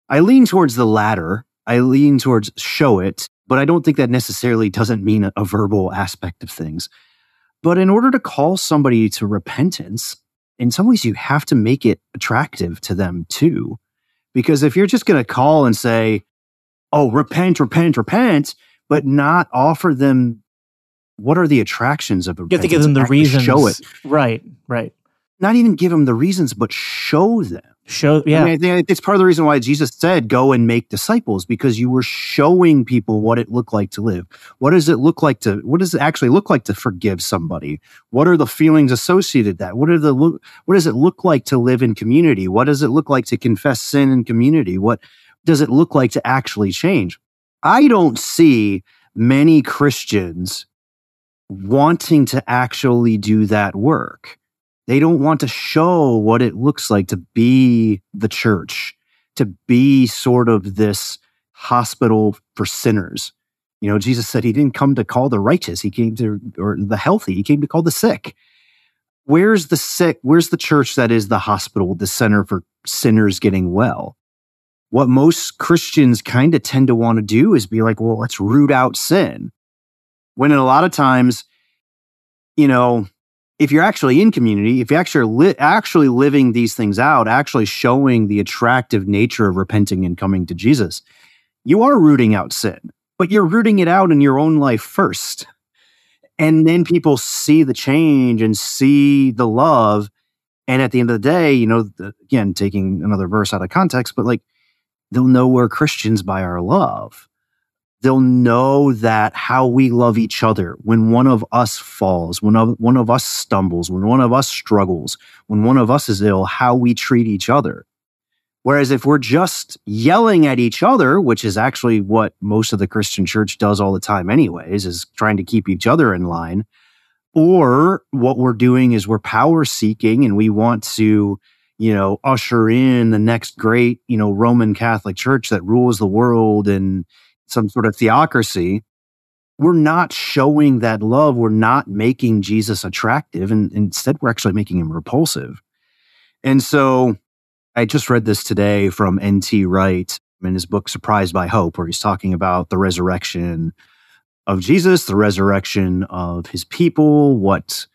I lean towards the latter. I lean towards show it, but I don't think that necessarily doesn't mean a, a verbal aspect of things. But in order to call somebody to repentance, in some ways you have to make it attractive to them too. Because if you're just going to call and say, oh, repent, repent, repent, but not offer them what are the attractions of repentance? You have to give them the reasons. Show it. Right, right. Not even give them the reasons, but show them. Show, yeah. I mean, I think it's part of the reason why Jesus said, go and make disciples, because you were showing people what it looked like to live. What does it look like to, what does it actually look like to forgive somebody? What are the feelings associated with that? What are the, what does it look like to live in community? What does it look like to confess sin in community? What does it look like to actually change? I don't see many Christians wanting to actually do that work. They don't want to show what it looks like to be the church, to be sort of this hospital for sinners. You know, Jesus said he didn't come to call the righteous, he came to, or the healthy, he came to call the sick. Where's the sick? Where's the church that is the hospital, the center for sinners getting well? What most Christians kind of tend to want to do is be like, well, let's root out sin. When in a lot of times, you know, if you're actually in community, if you're actually li- actually living these things out, actually showing the attractive nature of repenting and coming to Jesus, you are rooting out sin, but you're rooting it out in your own life first. And then people see the change and see the love. And at the end of the day, you know, the, again, taking another verse out of context, but like they'll know we're Christians by our love they'll know that how we love each other when one of us falls, when one of us stumbles, when one of us struggles, when one of us is ill, how we treat each other. Whereas if we're just yelling at each other, which is actually what most of the Christian church does all the time, anyways, is trying to keep each other in line. Or what we're doing is we're power seeking and we want to, you know, usher in the next great, you know, Roman Catholic church that rules the world and, some sort of theocracy, we're not showing that love. We're not making Jesus attractive. And instead, we're actually making him repulsive. And so I just read this today from N.T. Wright in his book, Surprised by Hope, where he's talking about the resurrection of Jesus, the resurrection of his people, what,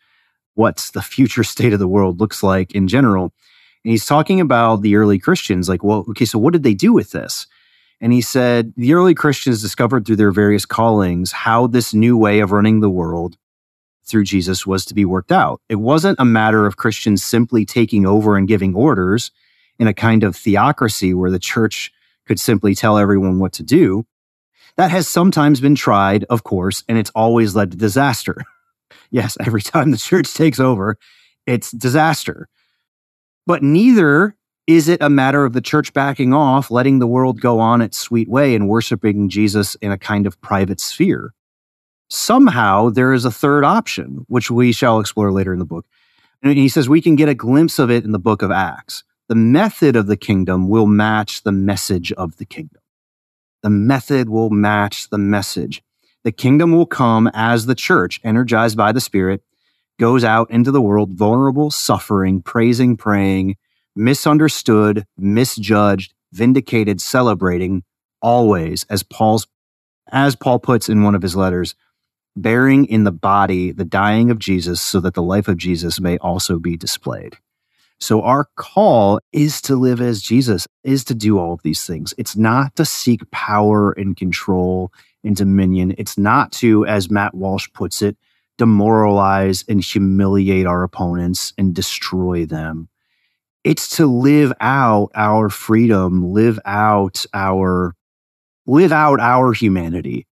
what the future state of the world looks like in general. And he's talking about the early Christians, like, well, okay, so what did they do with this? And he said the early Christians discovered through their various callings how this new way of running the world through Jesus was to be worked out. It wasn't a matter of Christians simply taking over and giving orders in a kind of theocracy where the church could simply tell everyone what to do. That has sometimes been tried, of course, and it's always led to disaster. yes, every time the church takes over, it's disaster. But neither is it a matter of the church backing off, letting the world go on its sweet way and worshiping Jesus in a kind of private sphere? Somehow there is a third option, which we shall explore later in the book. And he says we can get a glimpse of it in the book of Acts. The method of the kingdom will match the message of the kingdom. The method will match the message. The kingdom will come as the church, energized by the Spirit, goes out into the world, vulnerable, suffering, praising, praying, misunderstood, misjudged, vindicated, celebrating, always, as Paul's as Paul puts in one of his letters, bearing in the body the dying of Jesus so that the life of Jesus may also be displayed. So our call is to live as Jesus, is to do all of these things. It's not to seek power and control and dominion. It's not to, as Matt Walsh puts it, demoralize and humiliate our opponents and destroy them it's to live out our freedom, live out our live out our humanity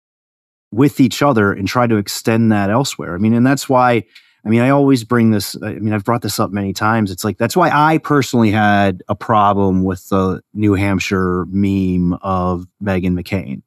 with each other and try to extend that elsewhere. I mean, and that's why I mean, I always bring this I mean, I've brought this up many times. It's like that's why I personally had a problem with the New Hampshire meme of Meghan McCain.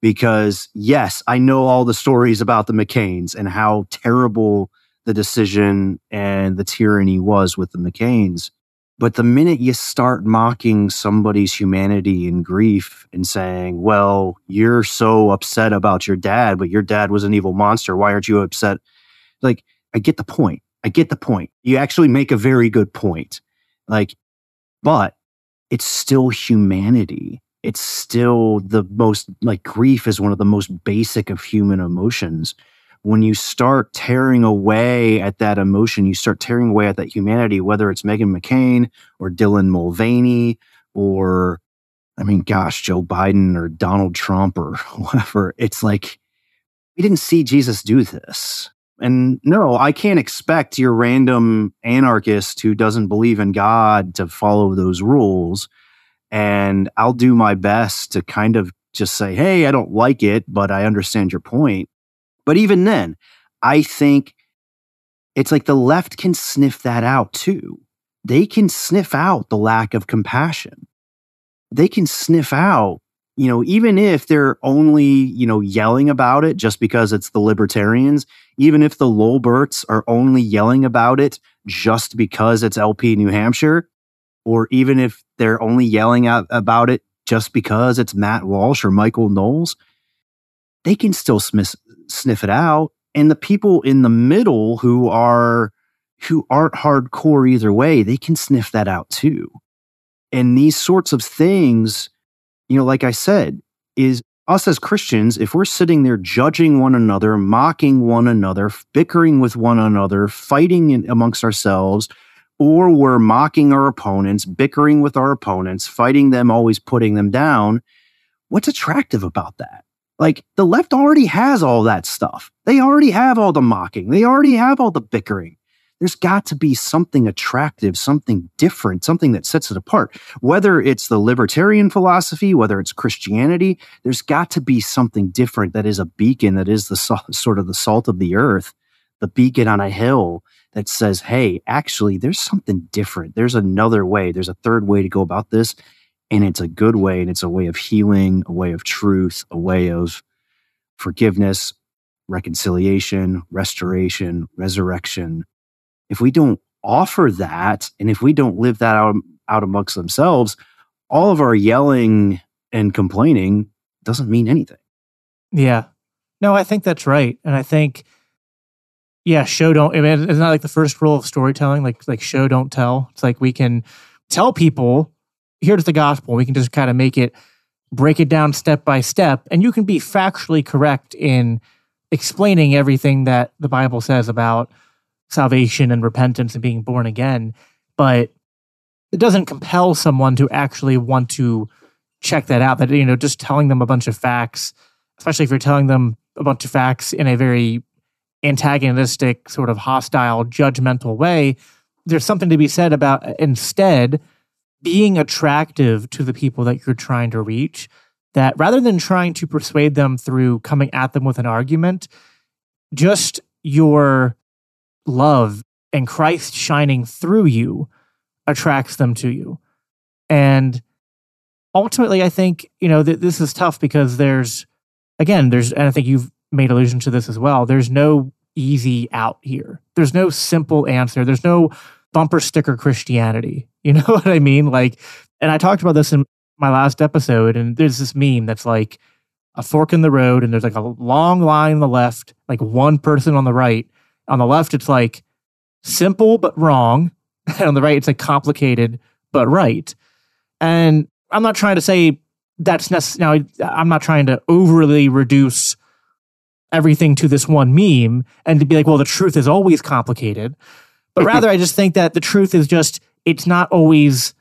Because yes, I know all the stories about the McCains and how terrible the decision and the tyranny was with the McCains But the minute you start mocking somebody's humanity and grief and saying, well, you're so upset about your dad, but your dad was an evil monster. Why aren't you upset? Like, I get the point. I get the point. You actually make a very good point. Like, but it's still humanity. It's still the most, like, grief is one of the most basic of human emotions when you start tearing away at that emotion, you start tearing away at that humanity, whether it's Meghan McCain or Dylan Mulvaney or, I mean, gosh, Joe Biden or Donald Trump or whatever. It's like, we didn't see Jesus do this. And no, I can't expect your random anarchist who doesn't believe in God to follow those rules. And I'll do my best to kind of just say, hey, I don't like it, but I understand your point. But even then, I think it's like the left can sniff that out too. They can sniff out the lack of compassion. They can sniff out, you know, even if they're only, you know, yelling about it just because it's the libertarians, even if the Lolberts are only yelling about it just because it's LP New Hampshire, or even if they're only yelling out about it just because it's Matt Walsh or Michael Knowles, they can still sniff, sniff it out. And the people in the middle who are who aren't hardcore either way, they can sniff that out too. And these sorts of things, you know, like I said, is us as Christians, if we're sitting there judging one another, mocking one another, bickering with one another, fighting amongst ourselves, or we're mocking our opponents, bickering with our opponents, fighting them, always putting them down, what's attractive about that? Like the left already has all that stuff. They already have all the mocking. They already have all the bickering. There's got to be something attractive, something different, something that sets it apart. Whether it's the libertarian philosophy, whether it's Christianity, there's got to be something different that is a beacon, that is the sort of the salt of the earth, the beacon on a hill that says, hey, actually, there's something different. There's another way. There's a third way to go about this and it's a good way and it's a way of healing a way of truth a way of forgiveness reconciliation restoration resurrection. If we don't offer that and if we don't live that out, out amongst themselves all of our yelling and complaining doesn't mean anything. Yeah. No i think that's right and i think yeah show don't I mean, it's not like the first rule of storytelling? Like like show don't tell. It's like we can tell people here's the gospel. We can just kind of make it, break it down step by step, and you can be factually correct in explaining everything that the Bible says about salvation and repentance and being born again. But it doesn't compel someone to actually want to check that out. That, you know, just telling them a bunch of facts, especially if you're telling them a bunch of facts in a very antagonistic, sort of hostile, judgmental way, there's something to be said about instead being attractive to the people that you're trying to reach that rather than trying to persuade them through coming at them with an argument, just your love and Christ shining through you attracts them to you. And ultimately, I think, you know, th- this is tough because there's, again, there's, and I think you've made allusion to this as well, there's no easy out here. There's no simple answer. There's no bumper sticker Christianity. You know what I mean? Like, and I talked about this in my last episode, and there's this meme that's like a fork in the road, and there's like a long line on the left, like one person on the right. On the left, it's like simple but wrong. And on the right, it's like complicated but right. And I'm not trying to say that's necessary. Now, I'm not trying to overly reduce everything to this one meme and to be like, well, the truth is always complicated. But rather, I just think that the truth is just it's not always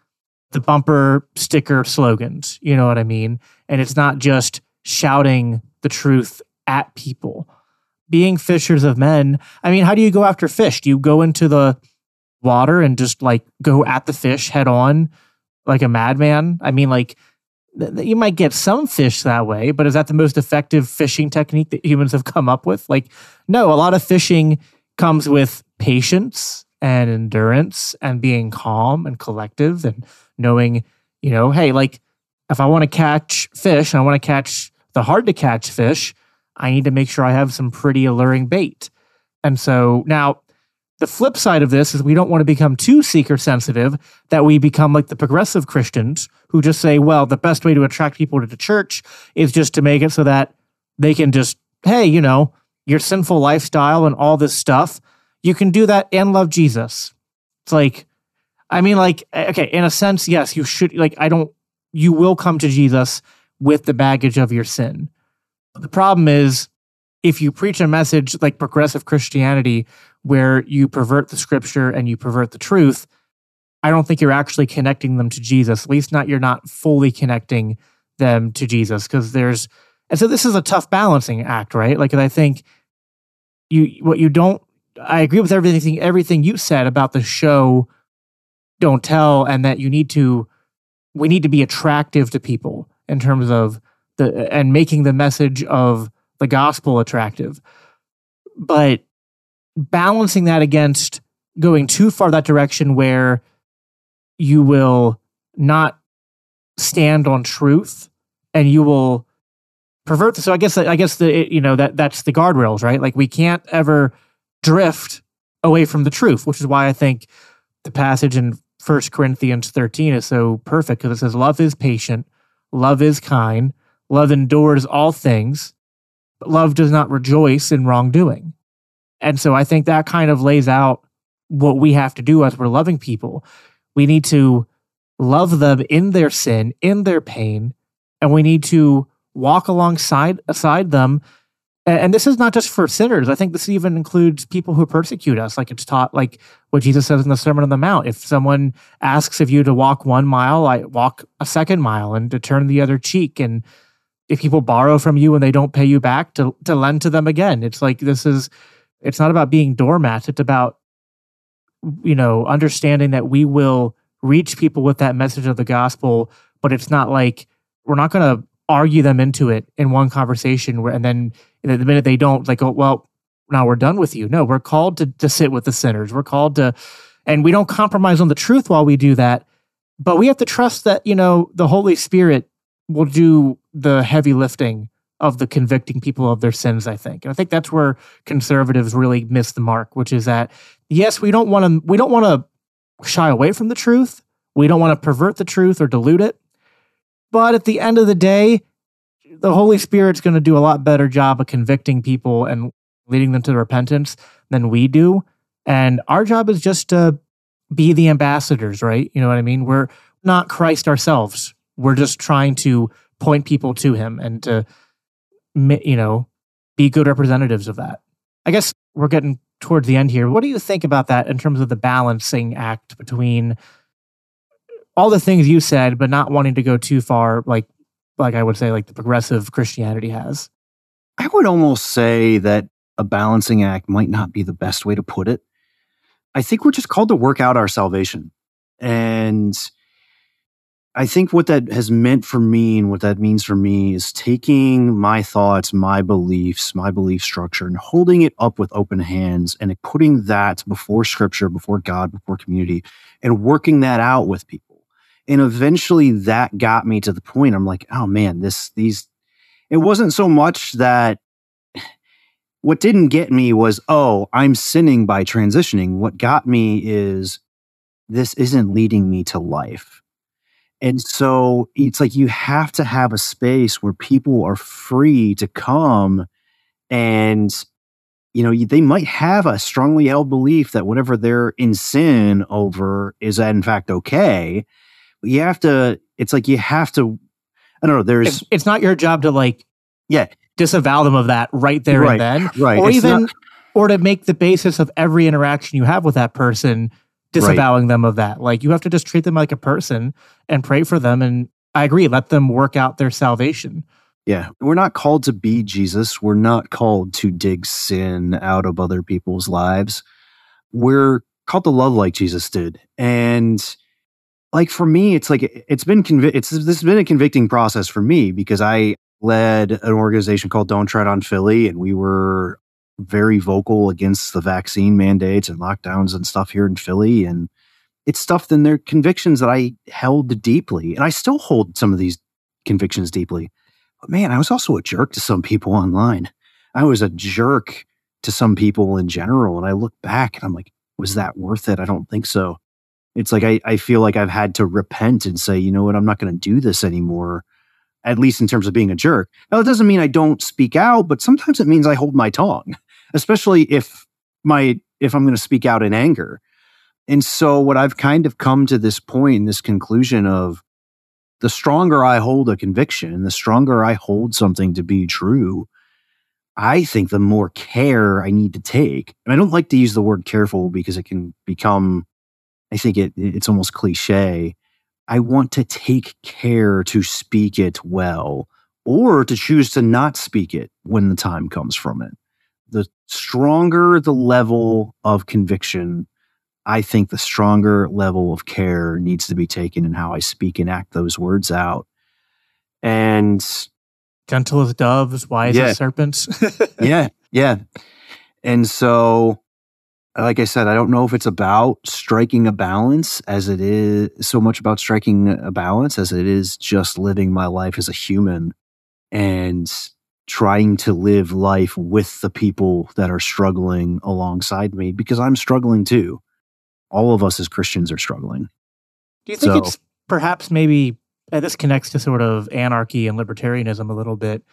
the bumper sticker slogans. You know what I mean? And it's not just shouting the truth at people. Being fishers of men, I mean, how do you go after fish? Do you go into the water and just like go at the fish head on like a madman? I mean, like, th- you might get some fish that way, but is that the most effective fishing technique that humans have come up with? Like, no, a lot of fishing comes with patience and endurance and being calm and collective and knowing, you know, hey, like if I want to catch fish and I want to catch the hard to catch fish, I need to make sure I have some pretty alluring bait. And so now the flip side of this is we don't want to become too seeker sensitive that we become like the progressive Christians who just say, well, the best way to attract people to the church is just to make it so that they can just, hey, you know, your sinful lifestyle and all this stuff, you can do that and love Jesus. It's like, I mean, like, eh, okay, in a sense, yes, you should, like, I don't, you will come to Jesus with the baggage of your sin. The problem is, if you preach a message like progressive Christianity, where you pervert the scripture and you pervert the truth, I don't think you're actually connecting them to Jesus. At least not you're not fully connecting them to Jesus because there's and so this is a tough balancing act, right? Like I think you what you don't I agree with everything everything you said about the show don't tell and that you need to we need to be attractive to people in terms of the and making the message of the gospel attractive. But balancing that against going too far that direction where you will not stand on truth and you will pervert the, so i guess i guess the you know that that's the guardrails right like we can't ever drift away from the truth which is why i think the passage in First corinthians 13 is so perfect because it says love is patient love is kind love endures all things but love does not rejoice in wrongdoing and so i think that kind of lays out what we have to do as we're loving people we need to love them in their sin in their pain and we need to walk alongside aside them. And this is not just for sinners. I think this even includes people who persecute us. Like it's taught, like what Jesus says in the Sermon on the Mount. If someone asks of you to walk one mile, I walk a second mile and to turn the other cheek. And if people borrow from you and they don't pay you back, to to lend to them again. It's like this is. It's not about being doormats. It's about you know understanding that we will reach people with that message of the gospel. But it's not like we're not going to argue them into it in one conversation where, and then the minute they don't like oh well now we're done with you. No we're called to, to sit with the sinners. We're called to and we don't compromise on the truth while we do that but we have to trust that you know the holy spirit will do the heavy lifting of the convicting people of their sins i think. And i think that's where conservatives really miss the mark which is that yes we don't want to we don't want to shy away from the truth. We don't want to pervert the truth or dilute it but at the end of the day, the Holy Spirit's going to do a lot better job of convicting people and leading them to repentance than we do. And our job is just to be the ambassadors, right? You know what I mean? We're not Christ ourselves. We're just trying to point people to him and to, you know, be good representatives of that. I guess we're getting towards the end here. What do you think about that in terms of the balancing act between all the things you said, but not wanting to go too far, like like I would say, like the progressive Christianity has. I would almost say that a balancing act might not be the best way to put it. I think we're just called to work out our salvation. And I think what that has meant for me and what that means for me is taking my thoughts, my beliefs, my belief structure, and holding it up with open hands and putting that before scripture, before God, before community, and working that out with people and eventually that got me to the point I'm like, oh man, this, these, it wasn't so much that what didn't get me was, oh, I'm sinning by transitioning. What got me is this isn't leading me to life. And so it's like you have to have a space where people are free to come and you know they might have a strongly held belief that whatever they're in sin over is in fact okay you have to it's like you have to i don't know there's it's, it's not your job to like yeah disavow them of that right there right, and then right or it's even not, or to make the basis of every interaction you have with that person disavowing right. them of that like you have to just treat them like a person and pray for them and i agree let them work out their salvation yeah, we're not called to be Jesus. We're not called to dig sin out of other people's lives. We're called to love like Jesus did. And like for me, it's like it's been convi- it's this has been a convicting process for me because I led an organization called Don't Tread on Philly, and we were very vocal against the vaccine mandates and lockdowns and stuff here in Philly. And it's stuff in their convictions that I held deeply, and I still hold some of these convictions deeply. But man, I was also a jerk to some people online. I was a jerk to some people in general, and I look back and I'm like, was that worth it? I don't think so. It's like I, I feel like I've had to repent and say, you know what, I'm not going to do this anymore, at least in terms of being a jerk. Now, it doesn't mean I don't speak out, but sometimes it means I hold my tongue, especially if my if I'm going to speak out in anger. And so what I've kind of come to this point, this conclusion of the stronger I hold a conviction, the stronger I hold something to be true, I think the more care I need to take. And I don't like to use the word careful because it can become, I think it, it's almost cliche. I want to take care to speak it well or to choose to not speak it when the time comes from it. The stronger the level of conviction, I think the stronger level of care needs to be taken in how I speak and act those words out. And gentle as doves, wise yeah. as serpents. yeah, yeah. And so, like I said, I don't know if it's about striking a balance as it is so much about striking a balance as it is just living my life as a human and trying to live life with the people that are struggling alongside me because I'm struggling too. All of us as Christians are struggling. Do you think so, it's perhaps maybe and this connects to sort of anarchy and libertarianism a little bit.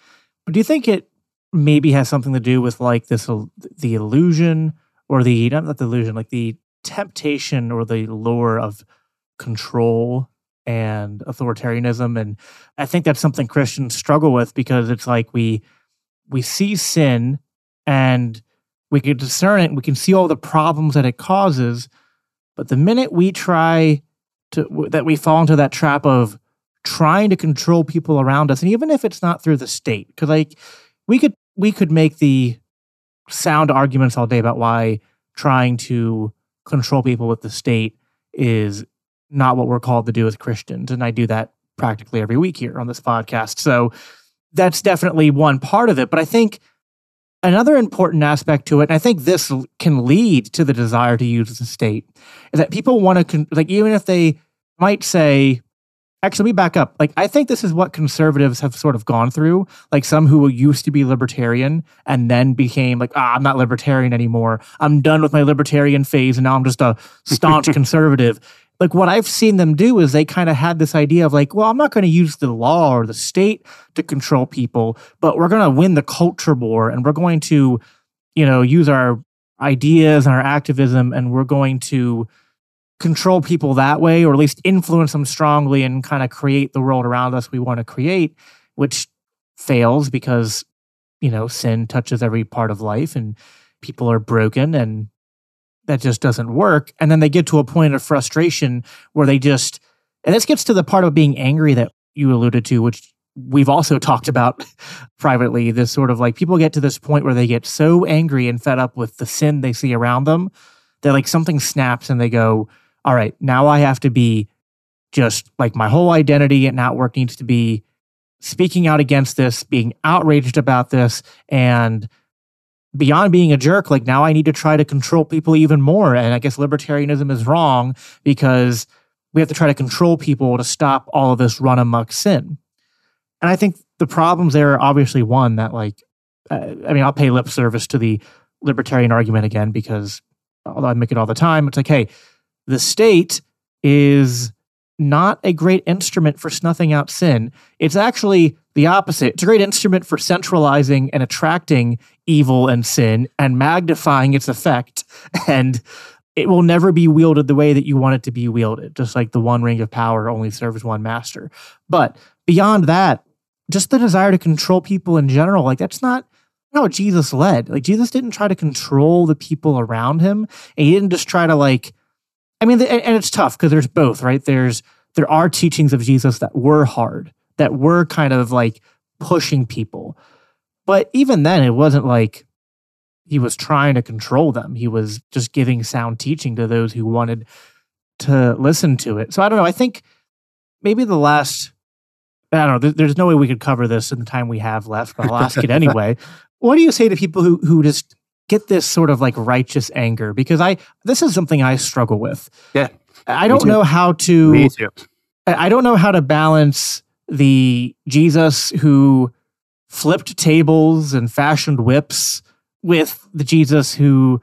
But do you think it maybe has something to do with like this the illusion or the not the illusion, like the temptation or the lure of control and authoritarianism. And I think that's something Christians struggle with because it's like we we see sin and we can discern it, we can see all the problems that it causes, but the minute we try to that we fall into that trap of trying to control people around us and even if it's not through the state because like we could we could make the sound arguments all day about why trying to control people with the state is not what we're called to do as Christians. And I do that practically every week here on this podcast. So that's definitely one part of it. But I think another important aspect to it and I think this can lead to the desire to use the state is that people want to like even if they might say Actually, we back up. Like, I think this is what conservatives have sort of gone through. Like, some who used to be libertarian and then became like, ah, I'm not libertarian anymore. I'm done with my libertarian phase and now I'm just a staunch conservative. Like, what I've seen them do is they kind of had this idea of like, well, I'm not going to use the law or the state to control people, but we're going to win the culture war and we're going to, you know, use our ideas and our activism and we're going to control people that way, or at least influence them strongly and kind of create the world around us we want to create, which fails because, you know, sin touches every part of life and people are broken and that just doesn't work. And then they get to a point of frustration where they just, and this gets to the part of being angry that you alluded to, which we've also talked about privately. This sort of like people get to this point where they get so angry and fed up with the sin they see around them that like something snaps and they go, all right, now I have to be just like my whole identity and network needs to be speaking out against this, being outraged about this, and beyond being a jerk, like now I need to try to control people even more. And I guess libertarianism is wrong because we have to try to control people to stop all of this run amok sin. And I think the problems there are obviously one that, like, uh, I mean, I'll pay lip service to the libertarian argument again because although I make it all the time, it's like, hey, the state is not a great instrument for snuffing out sin. It's actually the opposite. It's a great instrument for centralizing and attracting evil and sin and magnifying its effect. And it will never be wielded the way that you want it to be wielded, just like the one ring of power only serves one master. But beyond that, just the desire to control people in general, like that's not how Jesus led. Like Jesus didn't try to control the people around him. And he didn't just try to like I mean, and it's tough because there's both, right? There's there are teachings of Jesus that were hard, that were kind of like pushing people, but even then, it wasn't like he was trying to control them. He was just giving sound teaching to those who wanted to listen to it. So I don't know. I think maybe the last, I don't know. There's no way we could cover this in the time we have left, but I'll ask it anyway. What do you say to people who who just get this sort of like righteous anger because I this is something I struggle with. Yeah. I don't know how to Me too. I don't know how to balance the Jesus who flipped tables and fashioned whips with the Jesus who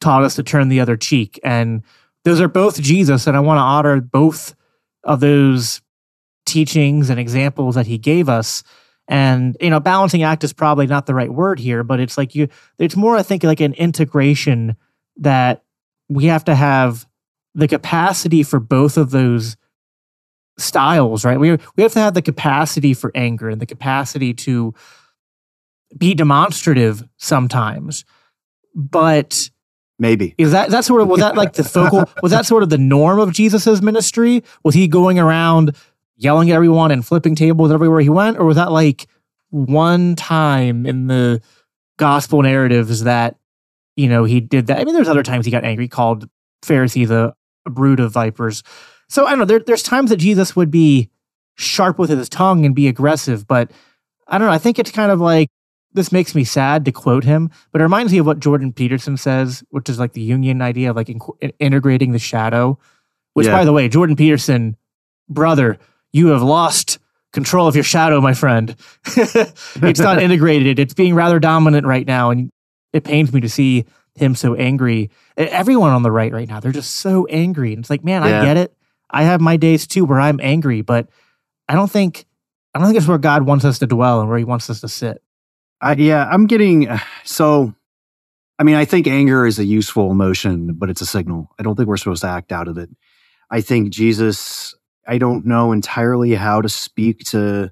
taught us to turn the other cheek. And those are both Jesus. And I want to honor both of those teachings and examples that he gave us. And, you know, balancing act is probably not the right word here, but it's like you, it's more, I think, like an integration that we have to have the capacity for both of those styles, right? We, we have to have the capacity for anger and the capacity to be demonstrative sometimes. But maybe is that that sort of was that like the focal was that sort of the norm of Jesus's ministry? Was he going around yelling at everyone and flipping tables everywhere he went, or was that like one time in the gospel narratives that you know he did that? I mean, there's other times he got angry, called Pharisees a, a brood of vipers. So I don't know. There, there's times that Jesus would be sharp with his tongue and be aggressive, but I don't know. I think it's kind of like this makes me sad to quote him, but it reminds me of what Jordan Peterson says, which is like the Jungian idea of like in- integrating the shadow. Which, yeah. by the way, Jordan Peterson, brother, you have lost control of your shadow, my friend. it's not integrated. It's being rather dominant right now, and it pains me to see him so angry. Everyone on the right right now, they're just so angry, and it's like, man, yeah. I get it. I have my days too where I'm angry, but I don't think I don't think it's where God wants us to dwell and where He wants us to sit. I, yeah, I'm getting uh, so. I mean, I think anger is a useful emotion, but it's a signal. I don't think we're supposed to act out of it. I think Jesus, I don't know entirely how to speak to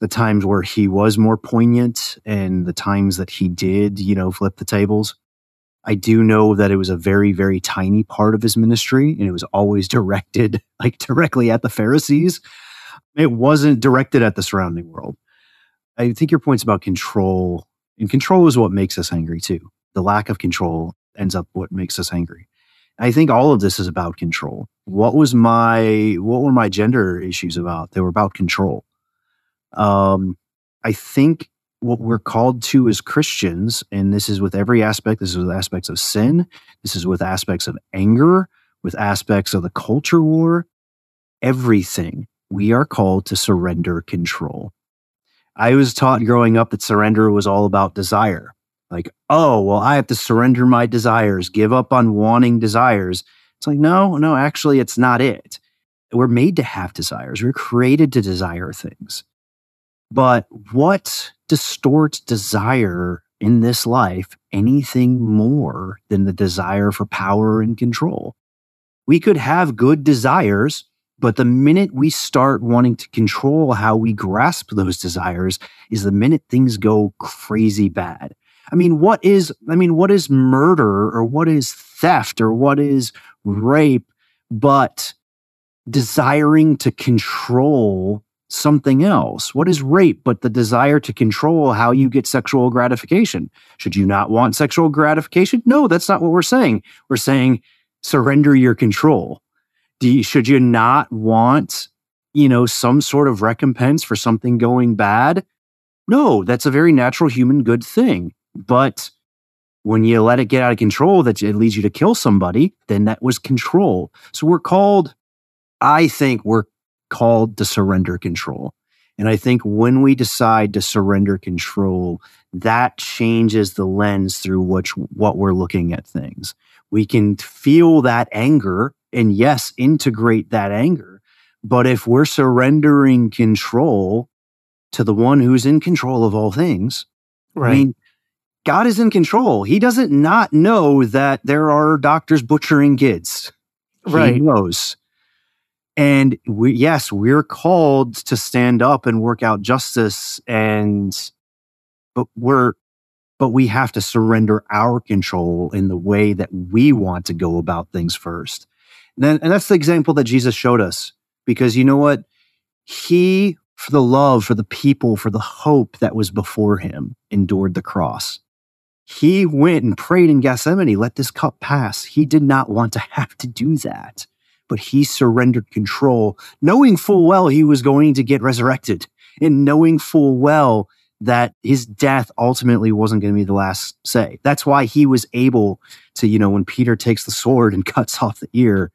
the times where he was more poignant and the times that he did, you know, flip the tables. I do know that it was a very, very tiny part of his ministry and it was always directed like directly at the Pharisees. It wasn't directed at the surrounding world. I think your points about control, and control is what makes us angry too. The lack of control ends up what makes us angry. I think all of this is about control. What was my what were my gender issues about? They were about control. Um, I think what we're called to as Christians, and this is with every aspect, this is with aspects of sin, this is with aspects of anger, with aspects of the culture war, everything. We are called to surrender control. I was taught growing up that surrender was all about desire. Like, oh, well, I have to surrender my desires, give up on wanting desires. It's like, no, no, actually, it's not it. We're made to have desires. We're created to desire things. But what distorts desire in this life anything more than the desire for power and control? We could have good desires but the minute we start wanting to control how we grasp those desires is the minute things go crazy bad. I mean, what is, I mean, what is murder or what is theft or what is rape, but desiring to control something else? What is rape but the desire to control how you get sexual gratification? Should you not want sexual gratification? No, that's not what we're saying. We're saying surrender your control you, should you not want you know some sort of recompense for something going bad no that's a very natural human good thing but when you let it get out of control that it leads you to kill somebody then that was control so we're called i think we're called to surrender control and i think when we decide to surrender control that changes the lens through which what we're looking at things we can feel that anger and yes, integrate that anger. But if we're surrendering control to the one who's in control of all things, right. I mean, God is in control. He doesn't not know that there are doctors butchering kids. Right. He knows. And we, yes, we're called to stand up and work out justice and, but we're, but we have to surrender our control in the way that we want to go about things first. And, then, and that's the example that Jesus showed us because you know what? He, for the love, for the people, for the hope that was before him, endured the cross. He went and prayed in Gethsemane, let this cup pass. He did not want to have to do that, but he surrendered control, knowing full well he was going to get resurrected and knowing full well that his death ultimately wasn't going to be the last say. That's why he was able to, you know, when Peter takes the sword and cuts off the ear,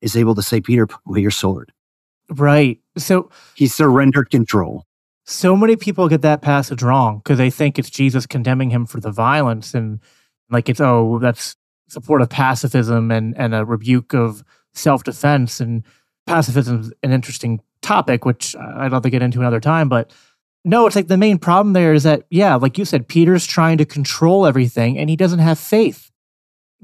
is able to say, Peter, put away your sword. Right. So he surrendered control. So many people get that passage wrong because they think it's Jesus condemning him for the violence and like it's, oh, that's support of pacifism and and a rebuke of self defense and pacifism is an interesting topic, which I'd love to get into another time. But no, it's like the main problem there is that yeah, like you said, Peter's trying to control everything and he doesn't have faith.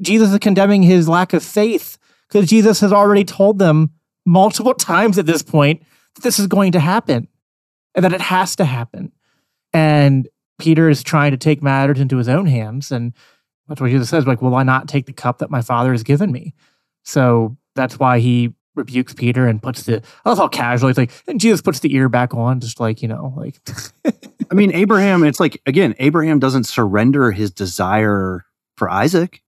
Jesus is condemning his lack of faith because Jesus has already told them multiple times at this point that this is going to happen and that it has to happen. And Peter is trying to take matters into his own hands. And that's what Jesus says, like, will I not take the cup that my father has given me? So that's why he rebukes Peter and puts the, I love how casual it's like, and Jesus puts the ear back on, just like, you know, like. I mean, Abraham, it's like, again, Abraham doesn't surrender his desire for Isaac.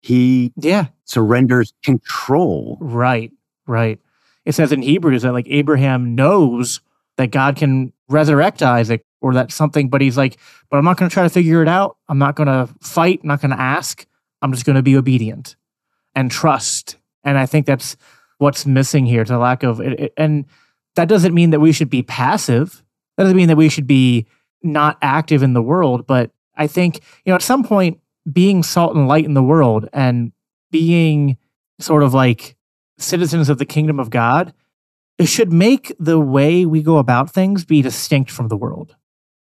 He yeah surrenders control. Right, right. It says in Hebrews that like Abraham knows that God can resurrect Isaac or that something, but he's like, but I'm not going to try to figure it out. I'm not going to fight. I'm not going to ask. I'm just going to be obedient and trust. And I think that's what's missing here. A lack of, it, and that doesn't mean that we should be passive. That doesn't mean that we should be not active in the world. But I think, you know, at some point, being salt and light in the world and being sort of like citizens of the kingdom of God, it should make the way we go about things be distinct from the world.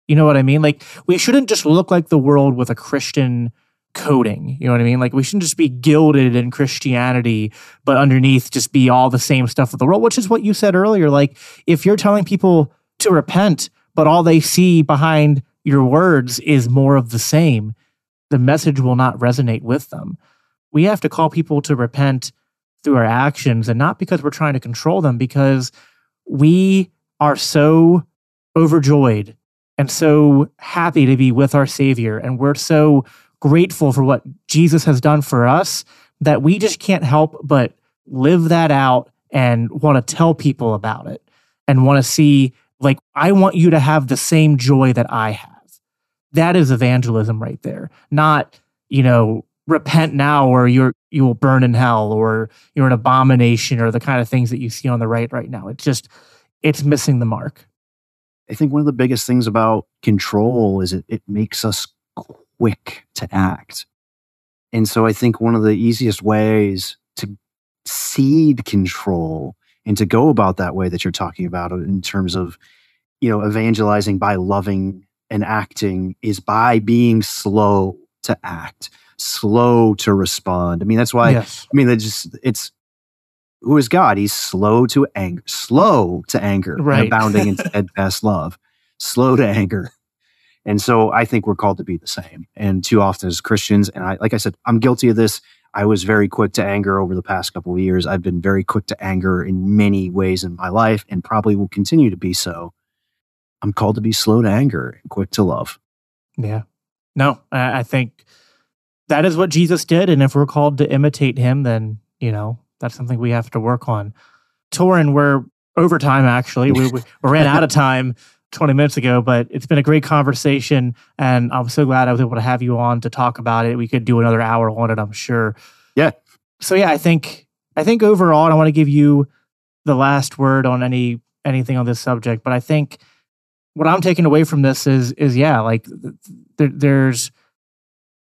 You know what I mean? Like, we shouldn't just look like the world with a Christian coding. You know what I mean? Like, we shouldn't just be gilded in Christianity, but underneath just be all the same stuff of the world, which is what you said earlier. Like, if you're telling people to repent, but all they see behind your words is more of the same, the message will not resonate with them. We have to call people to repent through our actions and not because we're trying to control them, because we are so overjoyed and so happy to be with our Savior. And we're so grateful for what Jesus has done for us that we just can't help but live that out and want to tell people about it and want to see, like, I want you to have the same joy that I have that is evangelism right there. Not, you know, repent now or you're you will burn in hell or you're an abomination or the kind of things that you see on the right right now. It's just it's missing the mark. I think one of the biggest things about control is it, it makes us quick to act. And so I think one of the easiest ways to cede control and to go about that way that you're talking about in terms of, you know, evangelizing by loving and acting is by being slow to act, slow to respond. I mean, that's why, yes. I mean, it's just, it's, who is God? He's slow to anger, slow to anger, right. abounding in steadfast love, slow to anger. And so I think we're called to be the same. And too often as Christians, and I, like I said, I'm guilty of this. I was very quick to anger over the past couple of years. I've been very quick to anger in many ways in my life and probably will continue to be so. I'm called to be slow to anger and quick to love. Yeah. No, I think that is what Jesus did. And if we're called to imitate him, then, you know, that's something we have to work on. Torren, we're over time, actually. We, we ran out of time 20 minutes ago, but it's been a great conversation. And I'm so glad I was able to have you on to talk about it. We could do another hour on it, I'm sure. Yeah. So, yeah, I think, I think overall, I want to give you the last word on any anything on this subject, but I think what I'm taking away from this is is yeah, like there, there's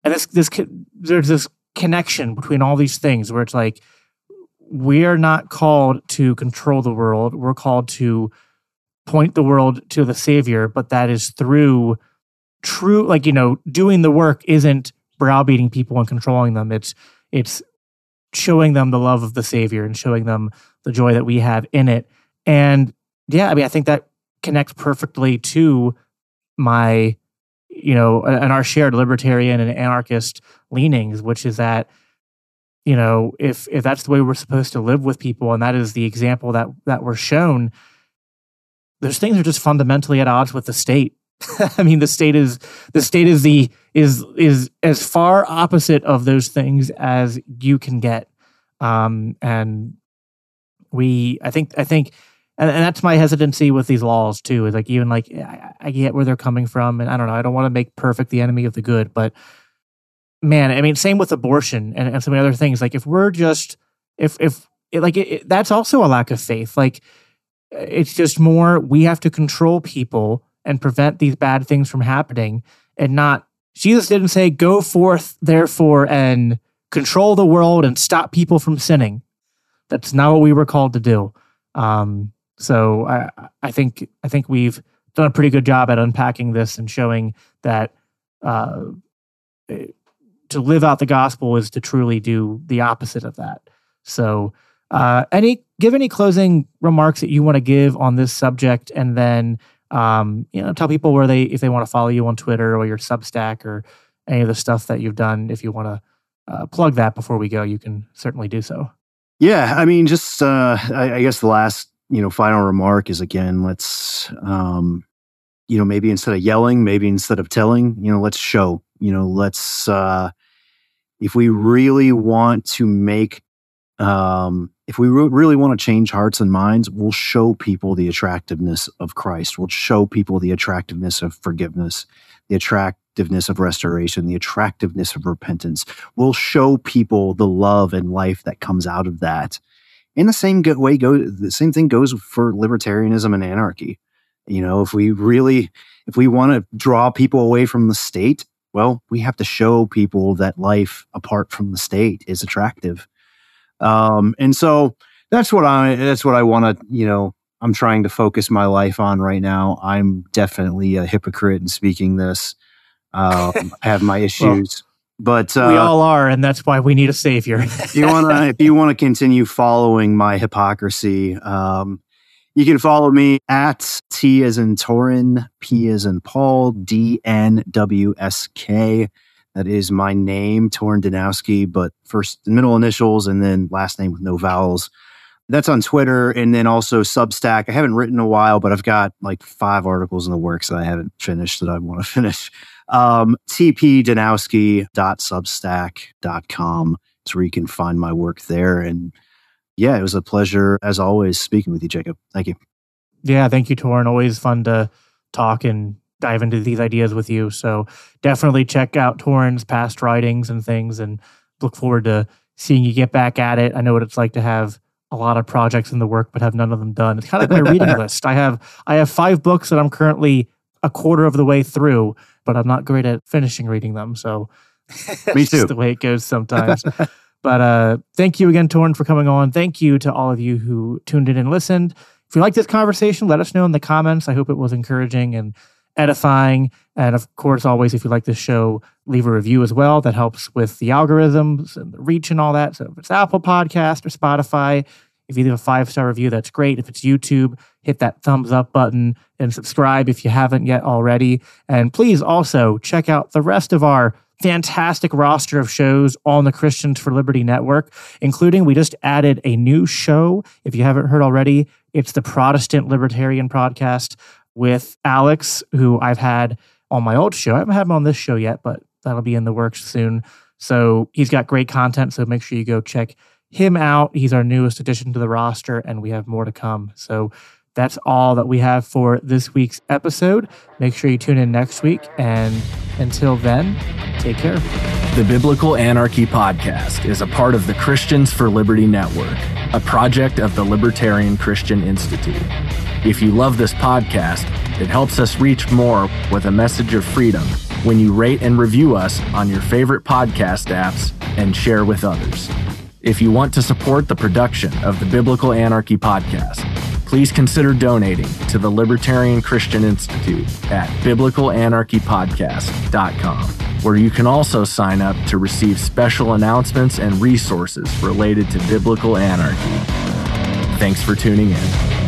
and this this there's this connection between all these things where it's like we are not called to control the world. We're called to point the world to the Savior, but that is through true, like you know, doing the work isn't browbeating people and controlling them. It's it's showing them the love of the Savior and showing them the joy that we have in it. And yeah, I mean, I think that connects perfectly to my you know and our shared libertarian and anarchist leanings which is that you know if if that's the way we're supposed to live with people and that is the example that that we're shown those things are just fundamentally at odds with the state. I mean the state is the state is the is is as far opposite of those things as you can get. Um and we i think i think and, and that's my hesitancy with these laws too. Is like even like I, I get where they're coming from, and I don't know. I don't want to make perfect the enemy of the good, but man, I mean, same with abortion and, and some other things. Like if we're just if if it, like it, it, that's also a lack of faith. Like it's just more we have to control people and prevent these bad things from happening, and not Jesus didn't say go forth therefore and control the world and stop people from sinning. That's not what we were called to do. Um, so I, I think I think we've done a pretty good job at unpacking this and showing that uh, eh, to live out the gospel is to truly do the opposite of that. So, uh, any give any closing remarks that you want to give on this subject, and then um, you know tell people where they if they want to follow you on Twitter or your Substack or any of the stuff that you've done. If you want to uh, plug that before we go, you can certainly do so. Yeah, I mean, just uh, I, I guess the last you know final remark is again, let's um, you know maybe instead of yelling, maybe instead of telling, you know, let's show. You know, let's uh, if we really want to make um, if we re- really want to change hearts and minds, we'll show people the attractiveness of Christ. We'll show people the attractiveness of forgiveness, the attractiveness of restoration, the attractiveness of repentance. We'll show people the love and life that comes out of that. In the same way, go the same thing goes for libertarianism and anarchy. You know, if we really, if we want to draw people away from the state, well, we have to show people that life apart from the state is attractive. Um, and so that's what I that's what I want to, you know, I'm trying to focus my life on right now. I'm definitely a hypocrite in speaking this. Um, I have my issues. well, but uh, we all are, and that's why we need a savior. you want to, if you want to continue following my hypocrisy, um, you can follow me at T as in Torren, P as in Paul, D N W S K. That is my name, Torren Danowski, but first middle initials and then last name with no vowels. That's on Twitter and then also Substack. I haven't written in a while, but I've got like five articles in the works that I haven't finished that I want to finish. Um, tpdanowski.substack.com. It's where you can find my work there. And yeah, it was a pleasure as always speaking with you, Jacob. Thank you. Yeah, thank you, Torren. Always fun to talk and dive into these ideas with you. So definitely check out Torren's past writings and things and look forward to seeing you get back at it. I know what it's like to have a lot of projects in the work but have none of them done. It's kind of like my reading list. I have I have five books that I'm currently a quarter of the way through, but I'm not great at finishing reading them. So Me too. the way it goes sometimes. But uh, thank you again, Torren, for coming on. Thank you to all of you who tuned in and listened. If you like this conversation, let us know in the comments. I hope it was encouraging and edifying. And of course, always, if you like this show, leave a review as well. That helps with the algorithms and the reach and all that. So if it's Apple Podcast or Spotify, if you leave a five star review, that's great. If it's YouTube, hit that thumbs up button and subscribe if you haven't yet already. And please also check out the rest of our fantastic roster of shows on the Christians for Liberty Network, including we just added a new show. If you haven't heard already, it's the Protestant Libertarian Podcast with Alex, who I've had on my old show. I haven't had him on this show yet, but that'll be in the works soon. So he's got great content. So make sure you go check him out. He's our newest addition to the roster, and we have more to come. So that's all that we have for this week's episode. Make sure you tune in next week. And until then, take care. The Biblical Anarchy Podcast is a part of the Christians for Liberty Network, a project of the Libertarian Christian Institute. If you love this podcast, it helps us reach more with a message of freedom when you rate and review us on your favorite podcast apps and share with others. If you want to support the production of the Biblical Anarchy Podcast, please consider donating to the Libertarian Christian Institute at biblicalanarchypodcast.com, where you can also sign up to receive special announcements and resources related to biblical anarchy. Thanks for tuning in.